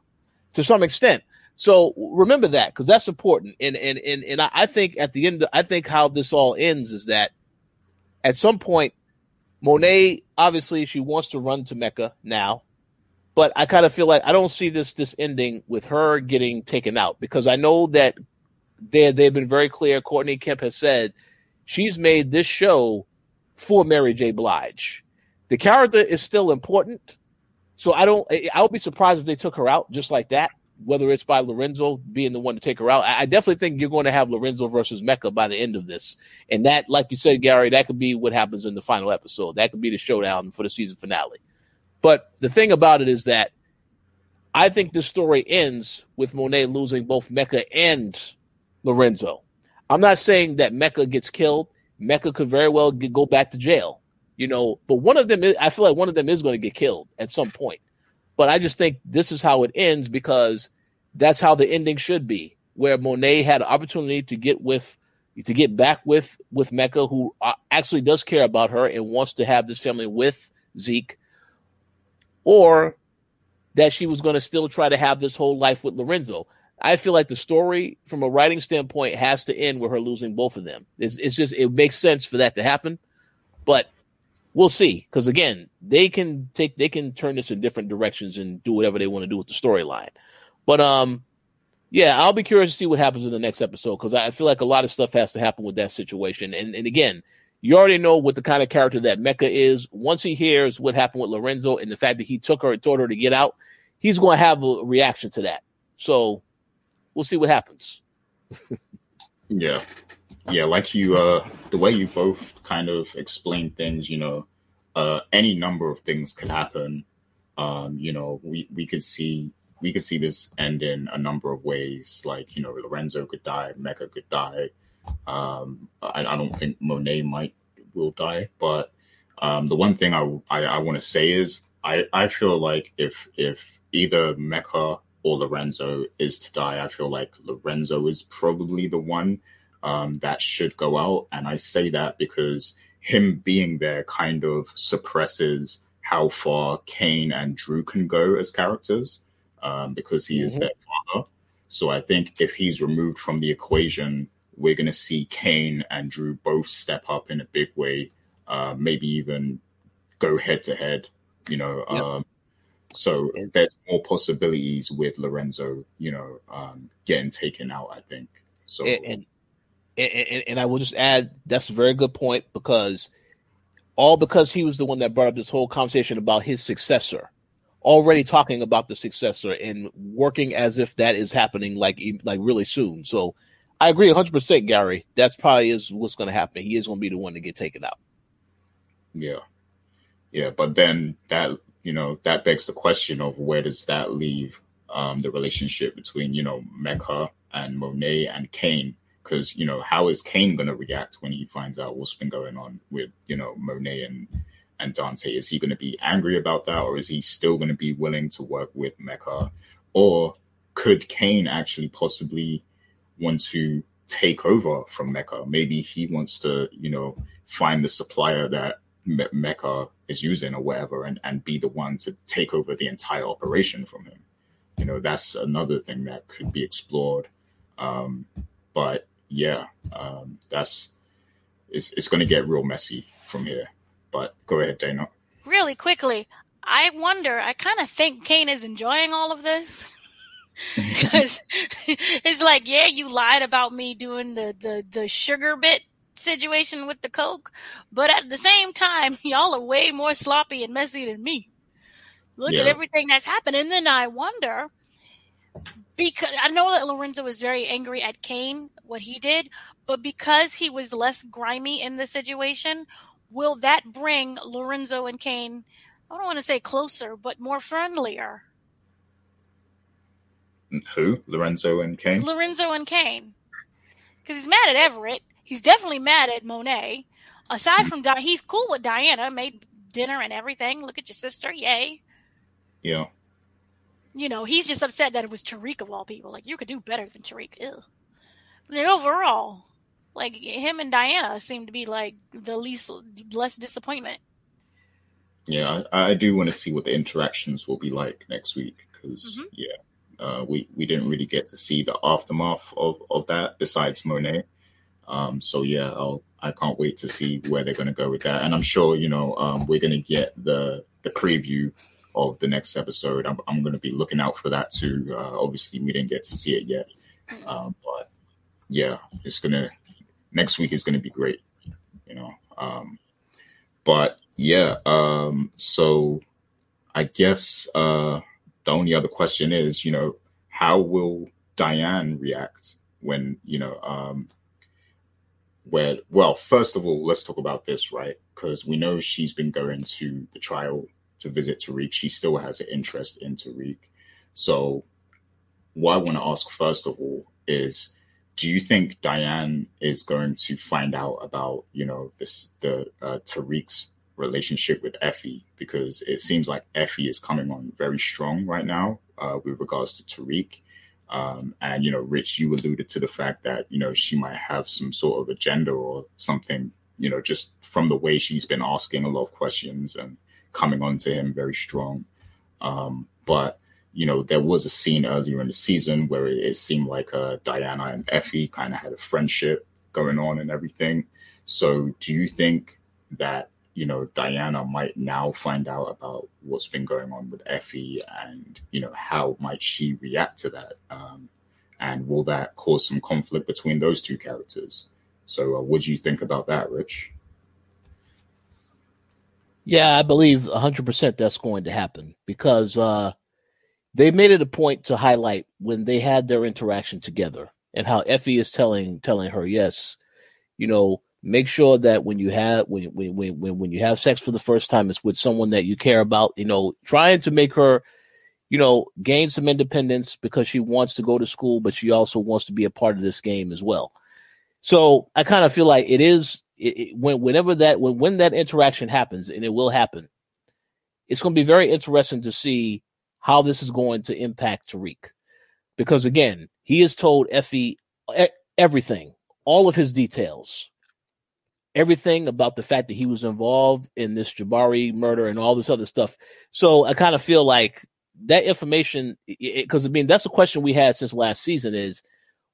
to some extent. So remember that because that's important. And and and, and i think at the end i think how this all ends is that at some point monet obviously she wants to run to mecca now but i kind of feel like i don't see this this ending with her getting taken out because i know that they they've been very clear. Courtney Kemp has said she's made this show for Mary J. Blige. The character is still important, so I don't. I would be surprised if they took her out just like that. Whether it's by Lorenzo being the one to take her out, I definitely think you're going to have Lorenzo versus Mecca by the end of this, and that, like you said, Gary, that could be what happens in the final episode. That could be the showdown for the season finale. But the thing about it is that I think this story ends with Monet losing both Mecca and Lorenzo. I'm not saying that Mecca gets killed. Mecca could very well get, go back to jail, you know. But one of them, is, I feel like one of them is going to get killed at some point. But I just think this is how it ends because that's how the ending should be, where Monet had an opportunity to get with, to get back with with Mecca, who uh, actually does care about her and wants to have this family with Zeke, or that she was going to still try to have this whole life with Lorenzo. I feel like the story, from a writing standpoint, has to end with her losing both of them. It's, it's just it makes sense for that to happen, but we'll see. Because again, they can take they can turn this in different directions and do whatever they want to do with the storyline. But um, yeah, I'll be curious to see what happens in the next episode because I feel like a lot of stuff has to happen with that situation. And and again, you already know what the kind of character that Mecca is. Once he hears what happened with Lorenzo and the fact that he took her and told her to get out, he's going to have a reaction to that. So we'll see what happens. yeah, yeah, like you, uh, the way you both kind of explain things, you know, uh, any number of things could happen. Um, you know, we we could see we could see this end in a number of ways. Like, you know, Lorenzo could die, Mecca could die. Um, I, I don't think Monet might will die, but um, the one thing I I, I want to say is I I feel like if if either Mecca or Lorenzo is to die, I feel like Lorenzo is probably the one um, that should go out. And I say that because him being there kind of suppresses how far Cane and Dru can go as characters um, because he mm-hmm. is their father. So I think if he's removed from the equation, we're going to see Cane and Dru both step up in a big way, uh, maybe even go head to head. You know, yep. um, so there's more possibilities with Lorenzo, you know, um, getting taken out. I think so. And, and, and and I will just add that's a very good point because all because he was the one that brought up this whole conversation about his successor, already talking about the successor and working as if that is happening like like really soon. So I agree 100 percent, Gary. That's probably is what's going to happen. He is going to be the one to get taken out. Yeah, yeah, but then that you know, that begs the question of where does that leave um, the relationship between, you know, Mecca and Monet and Cane? Because, you know, how is Cane going to react when he finds out what's been going on with, you know, Monet and, and Dante? Is he going to be angry about that or is he still going to be willing to work with Mecca? Or could Cane actually possibly want to take over from Mecca? Maybe he wants to, you know, find the supplier that Me- Mecca is using or whatever and, and be the one to take over the entire operation from him. You know, that's another thing that could be explored. Um, but yeah, um, that's it's, it's going to get real messy from here. But go ahead, Dana. Really quickly, I wonder, I kind of think Cane is enjoying all of this. Because it's like, yeah, you lied about me doing the, the, the sugar bit situation with the Coke, but at the same time, y'all are way more sloppy and messy than me. Look at everything that's happened. And then I wonder, because I know that Lorenzo was very angry at Cane, what he did, but because he was less grimy in the situation, will that bring Lorenzo and Cane, I don't want to say closer, but more friendlier? Who? Lorenzo and Cane? Lorenzo and Cane. Because he's mad at Everett. He's definitely mad at Monet. Aside from Di, he's cool with Diana, made dinner and everything. Look at your sister, yay. yeah. You know, he's just upset that it was Tariq of all people. Like, you could do better than Tariq. Ew. But overall, like, him and Diana seem to be, like, the least, less disappointment. Yeah, I, I do want to see what the interactions will be like next week because Mhm. yeah, uh, we we didn't really get to see the aftermath of of that besides Monet. Um, so yeah, I'll I can't wait to see where they're going to go with that, and I'm sure you know um, we're going to get the the preview of the next episode. I'm I'm going to be looking out for that too. Uh, obviously, we didn't get to see it yet, um, but yeah, it's gonna next week is going to be great. You know, um, but yeah, um, so I guess uh, the only other question is, you know, how will Diane react when, you know, um, where, well, first of all, let's talk about this, right? Because we know she's been going to the trial to visit Tariq. She still has an interest in Tariq. So, what I want to ask first of all is, do you think Diane is going to find out about, you know, this the uh, Tariq's relationship with Effie because it seems like Effie is coming on very strong right now uh, with regards to Tariq. Um, and you know, Rich, you alluded to the fact that you know she might have some sort of agenda or something. You know, just from the way she's been asking a lot of questions and coming on to him very strong. Um, but you know, there was a scene earlier in the season where it, it seemed like uh, Diana and Effie kind of had a friendship going on and everything. So, do you think that you know, Diana might now find out about what's been going on with Effie and, you know, how might she react to that? Um, and will that cause some conflict between those two characters? So, uh, what do you think about that, Rich? Yeah, I believe 100% that's going to happen because uh, they made it a point to highlight when they had their interaction together and how Effie is telling telling her, yes, you know, make sure that when you have when when when when you have sex for the first time, it's with someone that you care about. You know, trying to make her, you know, gain some independence because she wants to go to school, but she also wants to be a part of this game as well. So I kind of feel like it is it, it, when whenever that when when that interaction happens, and it will happen, it's going to be very interesting to see how this is going to impact Tariq, because again, he has told Effie everything, all of his details, everything about the fact that he was involved in this Jabari murder and all this other stuff. So I kind of feel like that information, because I mean that's a question we had since last season is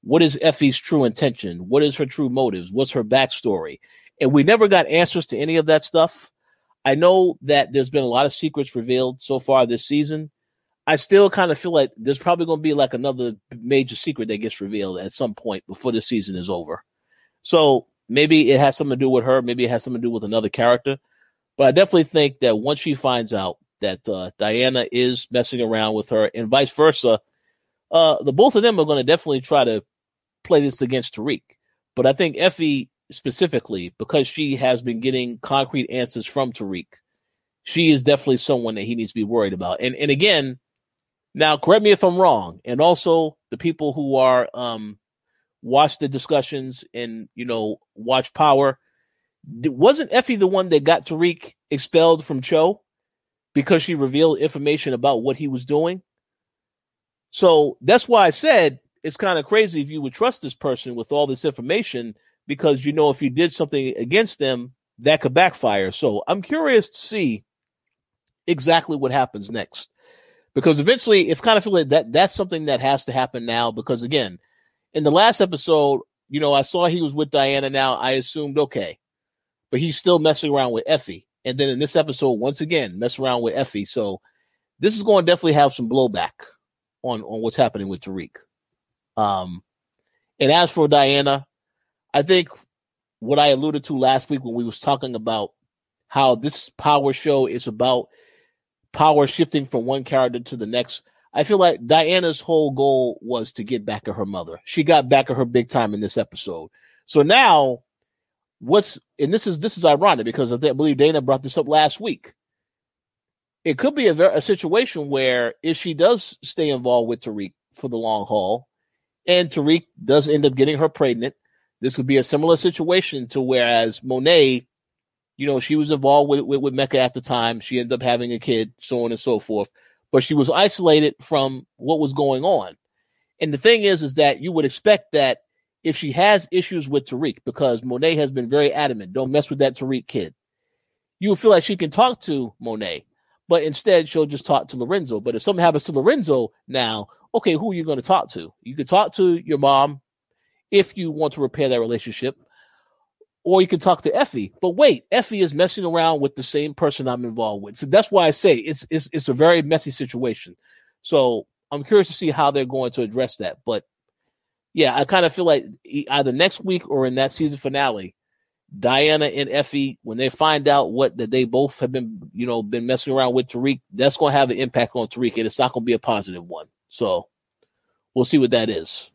what is Effie's true intention? What is her true motives? What's her backstory? And we never got answers to any of that stuff. I know that there's been a lot of secrets revealed so far this season. I still kind of feel like there's probably going to be like another major secret that gets revealed at some point before the season is over. So maybe it has something to do with her. Maybe it has something to do with another character. But I definitely think that once she finds out that uh, Diana is messing around with her and vice versa, uh, the both of them are going to definitely try to play this against Tariq. But I think Effie specifically, because she has been getting concrete answers from Tariq, she is definitely someone that he needs to be worried about. And and again, now correct me if I'm wrong, and also the people who are um watch the discussions and you know watch Power. Wasn't Effie the one that got Tariq expelled from Cho because she revealed information about what he was doing? So that's why I said it's kind of crazy if you would trust this person with all this information because you know if you did something against them that could backfire. So I'm curious to see exactly what happens next because eventually if kind of feel like that that's something that has to happen now because again in the last episode you know I saw he was with Diana now I assumed okay but he's still messing around with Effie and then in this episode once again mess around with Effie so this is going to definitely have some blowback on on what's happening with Tariq. Um, and as for Diana, I think what I alluded to last week when we was talking about how this power show is about power shifting from one character to the next. I feel like Diana's whole goal was to get back at her mother. She got back at her big time in this episode. So now what's and this is this is ironic because I believe Dana brought this up last week. It could be a, a situation where if she does stay involved with Tariq for the long haul, and Tariq does end up getting her pregnant, this could be a similar situation to whereas Monet, you know, she was involved with, with, with Mecca at the time. She ended up having a kid, so on and so forth. But she was isolated from what was going on. And the thing is, is that you would expect that if she has issues with Tariq, because Monet has been very adamant, don't mess with that Tariq kid. You would feel like she can talk to Monet, but instead she'll just talk to Lorenzo. But if something happens to Lorenzo now, okay, who are you going to talk to? You could talk to your mom if you want to repair that relationship, or you can talk to Effie. But wait, Effie is messing around with the same person I'm involved with. So that's why I say it's it's it's a very messy situation. So I'm curious to see how they're going to address that. But yeah, I kind of feel like either next week or in that season finale, Diana and Effie, when they find out what that they both have been, you know, been messing around with Tariq, that's going to have an impact on Tariq, and it's not going to be a positive one. So we'll see what that is.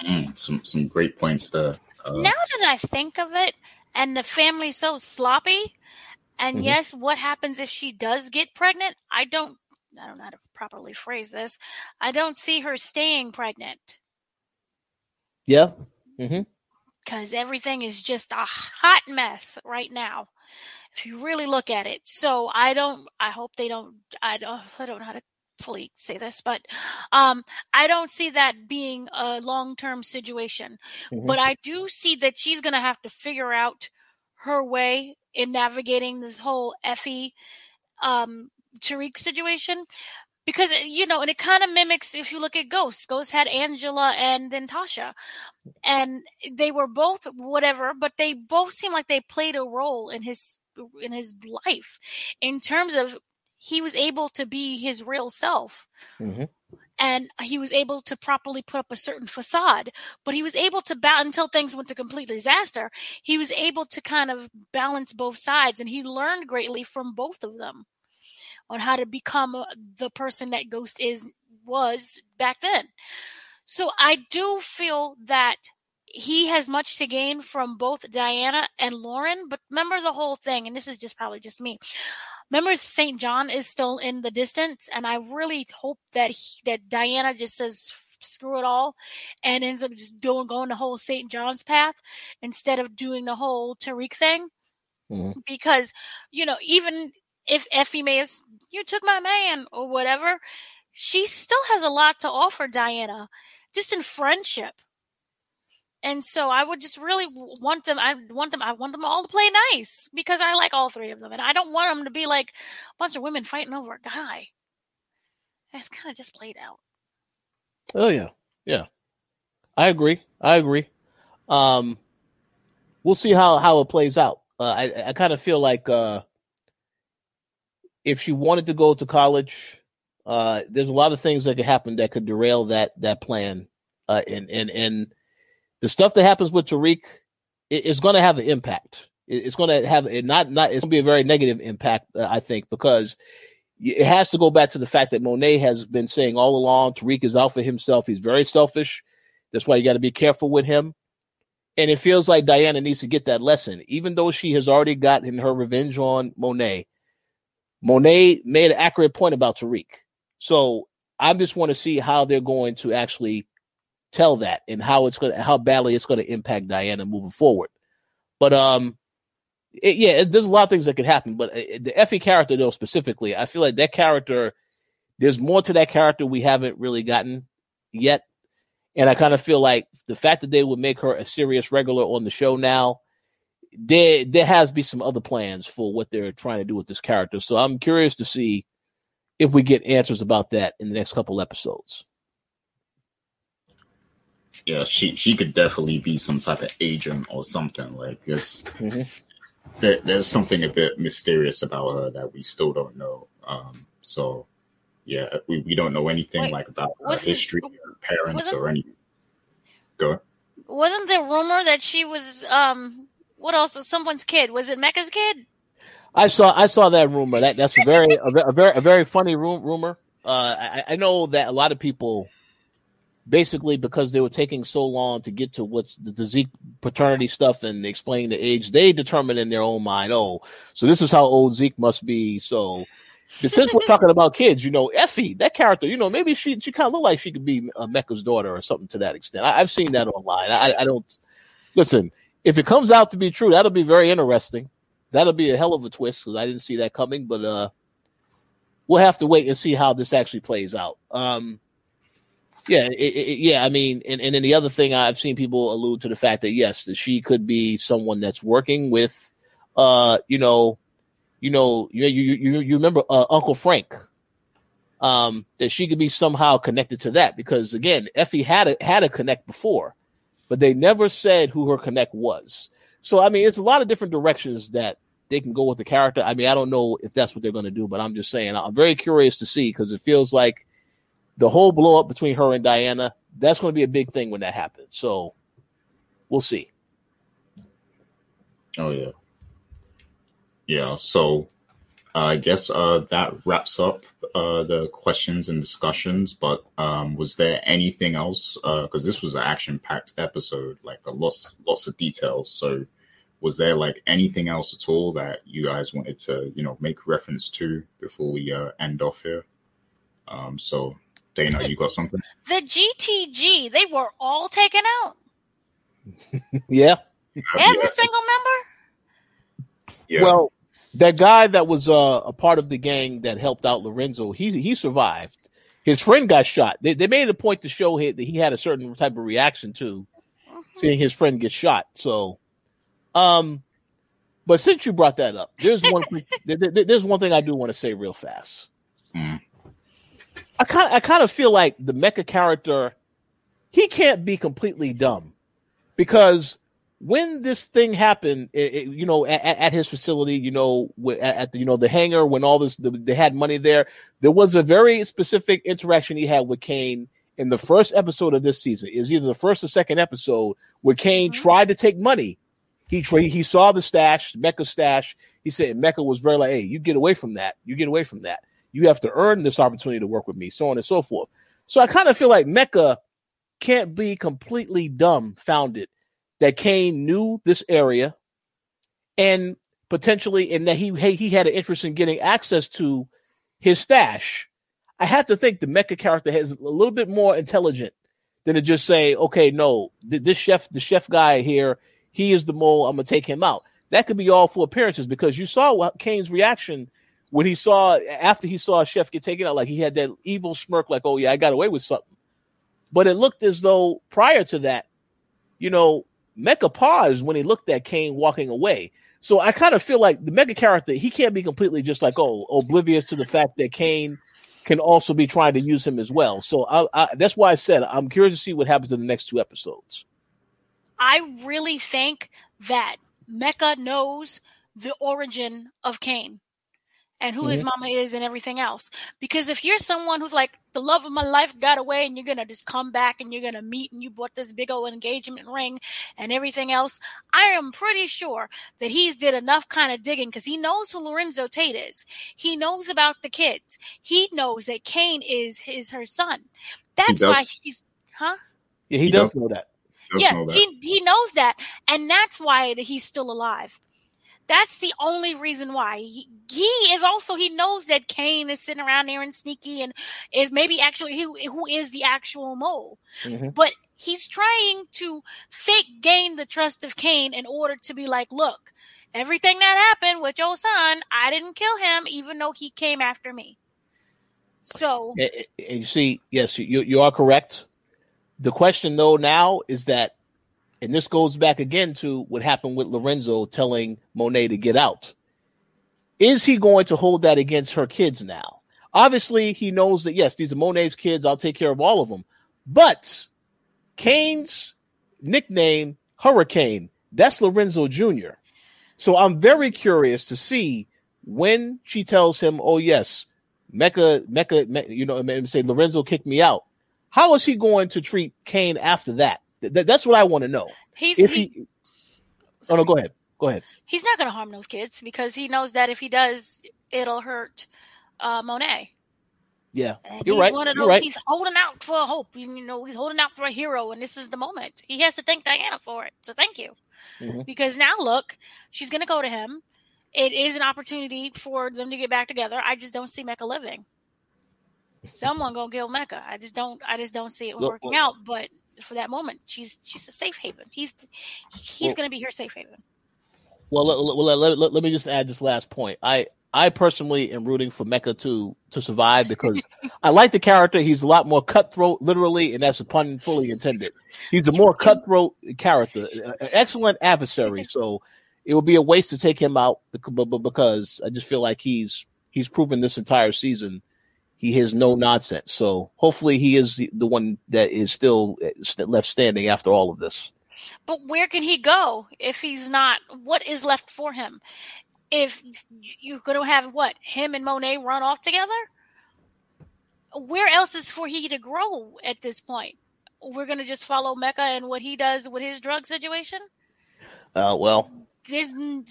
Mm, some some great points there. Uh, now that I think of it, and the family's so sloppy, and mm-hmm. yes, what happens if she does get pregnant? I don't, I don't know how to properly phrase this. I don't see her staying pregnant. Yeah. Mm-hmm. Because everything is just a hot mess right now, if you really look at it. So I don't. I hope they don't. I don't. I don't know how to fully say this, but um, I don't see that being a long term situation. Mm-hmm. But I do see that she's going to have to figure out her way in navigating this whole Effie um, Tariq situation because you know, and it kind of mimics if you look at Ghost. Ghost had Angela and then Tasha, and they were both whatever, but they both seem like they played a role in his in his life in terms of he was able to be his real self. Mm-hmm. And he was able to properly put up a certain facade, but he was able to balance until things went to complete disaster. He was able to kind of balance both sides, and he learned greatly from both of them on how to become uh, the person that Ghost is was back then. So I do feel that he has much to gain from both Diana and Lauren, but remember the whole thing, and this is just probably just me. Remember, St. John is still in the distance, and I really hope that he, that Diana just says screw it all and ends up just doing going the whole St. John's path instead of doing the whole Tariq thing. Mm-hmm. Because you know, even if Effie may have you took my man or whatever, she still has a lot to offer Diana, just in friendship. And so I would just really want them. I want them. I want them all to play nice because I like all three of them, and I don't want them to be like a bunch of women fighting over a guy. It's kind of just played out. Oh yeah, yeah. I agree. I agree. Um, we'll see how how it plays out. Uh, I I kind of feel like uh, if she wanted to go to college, uh, there's a lot of things that could happen that could derail that that plan. Uh, and and and the stuff that happens with Tariq is going to have an impact. It's going to have it not not. It's going to be a very negative impact, uh, I think, because it has to go back to the fact that Monet has been saying all along Tariq is out for himself. He's very selfish. That's why you got to be careful with him. And it feels like Diana needs to get that lesson, even though she has already gotten her revenge on Monet. Monet made an accurate point about Tariq. So I just want to see how they're going to actually tell that and how it's to, how badly it's to impact Diana moving forward. But, um, it, yeah, it, there's a lot of things that could happen, but uh, the Effie character though, specifically, I feel like that character, there's more to that character we haven't really gotten yet. And I kind of feel like the fact that they would make her a serious regular on the show now, there there has be some other plans for what they're trying to do with this character. So I'm curious to see if we get answers about that in the next couple episodes. Yeah, she she could definitely be some type of agent or something like this. Mm-hmm. There, there's something a bit mysterious about her that we still don't know. Um, so yeah, we, we don't know anything Wait, like about her wasn't- history, her parents, or anything. Go. Wasn't there rumor that she was um what else? Someone's kid. Was it Mecca's kid? I saw I saw that rumor. That that's a very a, a very a very funny ru- rumor. Uh, I, I know that a lot of people, basically, because they were taking so long to get to what's the, the Zeke paternity stuff and explain the age, they determined in their own mind, oh, so this is how old Zeke must be. So, since we're talking about kids, you know, Effie, that character, you know, maybe she she kind of look like she could be uh, Mecca's daughter or something to that extent. I, I've seen that online. I, I don't listen. If it comes out to be true, that'll be very interesting that'll be a hell of a twist because I didn't see that coming. But uh, we'll have to wait and see how this actually plays out. Um, yeah, it, it, yeah. I mean, and, and then the other thing I've seen people allude to the fact that yes, that she could be someone that's working with, uh, you know, you know, you you you, you remember uh, Uncle Frank. Um, that she could be somehow connected to that because again, Effie had a had a connect before, but they never said who her connect was. So I mean, it's a lot of different directions that they can go with the character. I mean, I don't know if that's what they're going to do, but I'm just saying I'm very curious to see because it feels like the whole blow up between her and Diana that's going to be a big thing when that happens. So we'll see. Oh yeah, yeah. So uh, I guess uh, that wraps up uh, the questions and discussions. But um, was there anything else? Because this was an action-packed episode, like a lots, lots of details. So was there like anything else at all that you guys wanted to, you know, make reference to before we uh, end off here? Um, so Dana, you got something? The GTG, they were all taken out. yeah. Every yeah, single member. yeah. Well, that guy that was uh, a part of the gang that helped out Lorenzo, he he survived. His friend got shot. They, they made it a point to show him that he had a certain type of reaction to seeing his friend get shot. So, um, but since you brought that up, there's one thing, there- there- there's one thing I do want to say real fast. Mm. I kind I kind of feel like the Mecca character, he can't be completely dumb, because when this thing happened, it, it- you know, at, at his facility, you know, at, at the you know the hangar when all this the, they had money there, there was a very specific interaction he had with Cane in the first episode of this season. Is either the first or second episode where Cane Mhm. tried to take money. He tra- he saw the stash, Mecca stash. He said Mecca was very like, "Hey, you get away from that. You get away from that. You have to earn this opportunity to work with me." So on and so forth. So I kind of feel like Mecca can't be completely dumbfounded that Cane knew this area and potentially and that he he had an interest in getting access to his stash. I have to think the Mecca character has a little bit more intelligent than to just say, okay, no, th- this chef, the chef guy here, he is the mole. I'm gonna take him out. That could be all for appearances because you saw what Cane's reaction when he saw after he saw chef get taken out, like he had that evil smirk, like, oh yeah, I got away with something. But it looked as though prior to that, you know, Mecca paused when he looked at Cane walking away. So I kind of feel like the Mecca character, he can't be completely just like, oh, oblivious to the fact that Cane can also be trying to use him as well. So I, I, that's why I said I'm curious to see what happens in the next two episodes. I really think that Mecca knows the origin of Cane and who his mm-hmm. mama is and everything else. Because if you're someone who's like, the love of my life got away and you're going to just come back and you're going to meet and you bought this big old engagement ring and everything else, I am pretty sure that he's did enough kind of digging because he knows who Lorenzo Tate is. He knows about the kids. He knows that Cane is his her son. That's does. why he's, huh? Yeah, he, He does does. know that. Does yeah, know that. he he knows that, and that's why that he's still alive. That's the only reason why he, he is also he knows that Cane is sitting around there and sneaky and is maybe actually who who is the actual mole, Mhm. but he's trying to fake gain the trust of Cane in order to be like, look, everything that happened with your son, I didn't kill him, even though he came after me. So And, and you see, yes, you you are correct. The question though now is that, and this goes back again to what happened with Lorenzo telling Monet to get out. Is he going to hold that against her kids now? Obviously, he knows that yes, these are Monet's kids. I'll take care of all of them. But Cane's nickname, Hurricane, that's Lorenzo Jr. So I'm very curious to see when she tells him, "Oh yes, Mecca, Mecca, Me- you know, say Lorenzo kicked me out. How is he going to treat Cane after that? Th- that's what I want to know. He's If he, he, oh no, go ahead, go ahead. he's not going to harm those kids because he knows that if he does, it'll hurt uh, Monet. Yeah, And you're he's right. One of You're right. He's holding out for hope. You know, he's holding out for a hero, and this is the moment. He has to thank Diana for it. So thank you, Mhm. because now look, she's going to go to him. It is an opportunity for them to get back together. I just don't see Mecca living. Someone gonna kill Mecca. I just don't. I just don't see it Look, working well- out. But for that moment, she's she's a safe haven. He's he's Well- gonna be her safe haven. Well, let, let, let, let- let- me just add this last point. I I personally am rooting for Mecca to to survive because I like the character. He's a lot more cutthroat, literally, and that's a pun fully intended. He's a more cutthroat character, an excellent adversary. So it would be a waste to take him out bec- bu- bu- because I just feel like he's he's proven this entire season he has no nonsense. So hopefully he is the, one that is still left standing after all of this. But where can he go if he's not? What is left for him? If you're going to have what him and Monet run off together, where else is for he to grow at this point? We're going to just follow Mecca and what he does with his drug situation. Uh, well, There's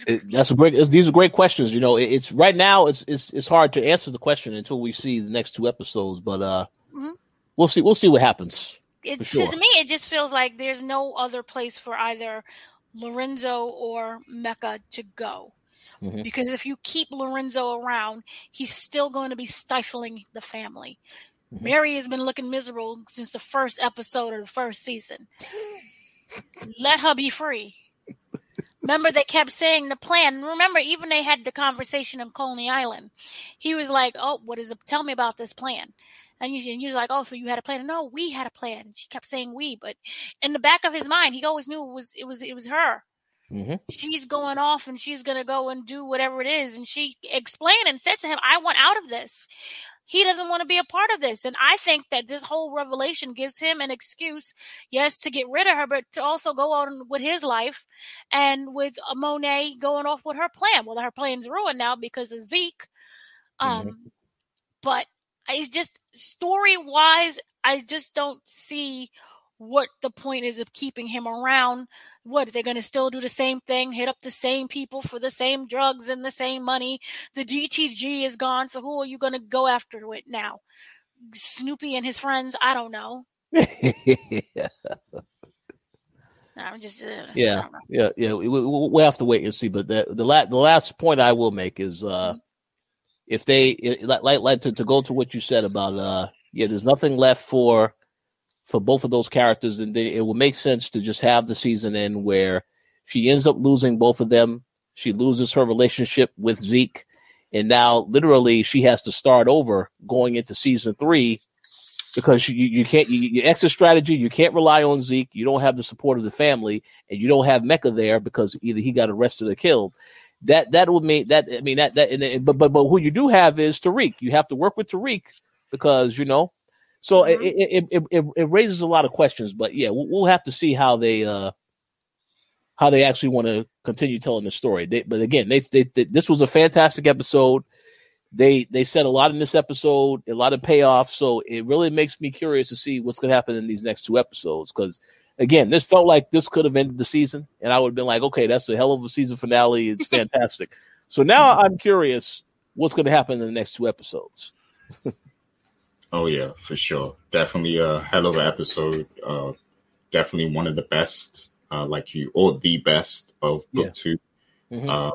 It- that's a great. These are great questions. You know, it- it's right now. It's it's it's hard to answer the question until we see the next two episodes. But uh, Mhm. we'll see. We'll see what happens. it, For to me, it just feels like there's no other place for either Lorenzo or Mecca to go. Mhm. Because if you keep Lorenzo around, he's still going to be stifling the family. Mhm. Mary has been looking miserable since the first episode of the first season. Let her be free. Remember, they kept saying the plan. Remember, even they had the conversation on Coney Island. He was like, "Oh, what is it? Tell me about this plan." And you was like, "Oh, so you had a plan?" No, we had a plan. She kept saying "we," but in the back of his mind, he always knew it was it was it was her. Mhm. She's going off, and she's gonna go and do whatever it is. And she explained and said to him, "I want out of this." He doesn't want to be a part of this, and I think that this whole revelation gives him an excuse, yes, to get rid of her, but to also go on with his life, and with uh, Monet going off with her plan. Well, her plan's ruined now because of Zeke. Um, but it's just story wise, I just don't see what the point is of keeping him around. What they're going to still do the same thing, hit up the same people for the same drugs and the same money. The DTG is gone, so who are you going to go after it now? Snoopy and his friends? I don't know. yeah. I'm just uh, yeah, yeah, yeah. We, we, we'll have to wait and see. But the the, la- the last point I will make is uh, if they like like to, to go to what you said about uh, yeah, there's nothing left for for both of those characters, and they, it will make sense to just have the season end where she ends up losing both of them. She loses her relationship with Zeke, and now literally she has to start over going into season three because you, you can't you, your exit strategy you can't rely on Zeke. You don't have the support of the family, and you don't have Mecca there because either he got arrested or killed. That that would mean that I mean that that and, but but but who you do have is Tariq. You have to work with Tariq because you know. So Mhm. it, it, it it raises a lot of questions, but yeah, we'll, we'll have to see how they uh how they actually want to continue telling the story. They, but again, they, they, they this was a fantastic episode. They they said a lot in this episode, a lot of payoff. So it really makes me curious to see what's going to happen in these next two episodes. Because again, this felt like this could have ended the season, and I would have been like, okay, that's a hell of a season finale. It's fantastic. so now I'm curious what's going to happen in the next two episodes. Oh yeah, for sure. Definitely a hell of an episode. Uh, definitely one of the best, uh, like you, or the best of book Yeah. 2 Mhm. Uh,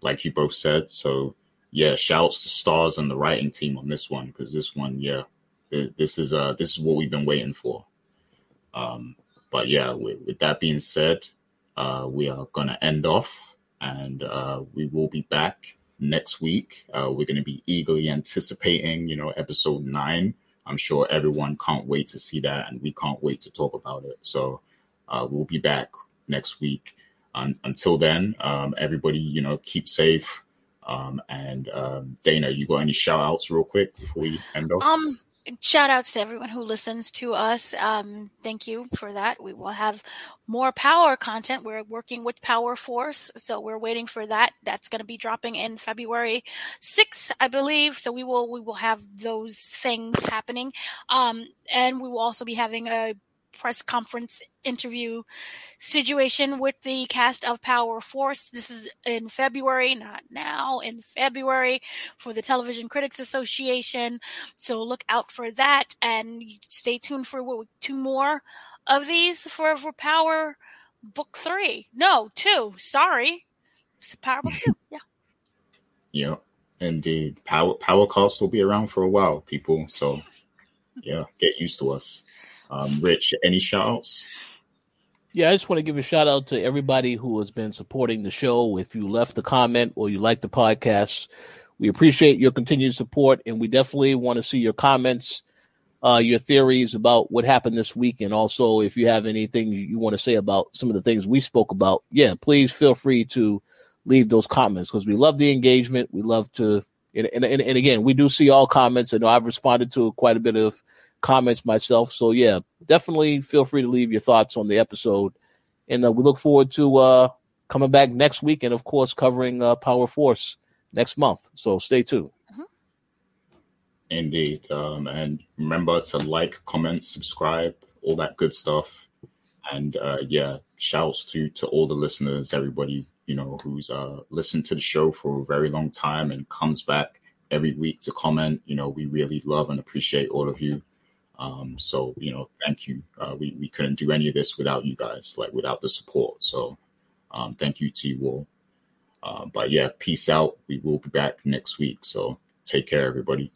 like you both said. So yeah, shouts to stars and the writing team on this one because this one, yeah, th- this is uh this is what we've been waiting for. Um, but yeah, with, with that being said, uh, we are gonna end off, and uh, we will be back next week. Uh, we're gonna be eagerly anticipating, you know, episode nine. I'm sure everyone can't wait to see that, and we can't wait to talk about it. So uh, we'll be back next week. Un- until then, um, everybody, you know, keep safe. Um, and um, Dana, you got any shout outs real quick before we end off? Um, shout outs to everyone who listens to us. Um, thank you for that. We will have more power content. We're working with Power Force, so we're waiting for that. That's going to be dropping in February 6th, I believe. So we will we will have those things happening, um, and we will also be having a press conference interview situation with the cast of Power Force. This is in February, not now, in February for the Television Critics Association. So look out for that and stay tuned for what, two more of these for, for Power Book 3. No, 2. Sorry. It's Power Book 2. Yeah. Yeah, indeed. Power Powercast will be around for a while, people. So yeah, get used to us. Um, Rich, any shout outs? Yeah, I just want to give a shout out to everybody who has been supporting the show. If you left a comment or you like the podcast, we appreciate your continued support, and we definitely want to see your comments, uh, your theories about what happened this week, and also if you have anything you want to say about some of the things we spoke about. Yeah, please feel free to leave those comments because we love the engagement. We love to, and, and, and again, we do see all comments. Know I've responded to quite a bit of comments myself. So yeah, definitely feel free to leave your thoughts on the episode, and uh, we look forward to uh, coming back next week, and of course covering uh, Power Force next month. So stay tuned. Mm-hmm. Indeed, um, and remember to like, comment, subscribe, all that good stuff. And uh, yeah, shouts to to all the listeners, everybody you know who's uh, listened to the show for a very long time and comes back every week to comment. You know, we really love and appreciate all of you. Um, so you know, thank you. Uh, we we couldn't do any of this without you guys, like without the support. So um, thank you to you all. Uh, but yeah, peace out. We will be back next week. So take care, everybody.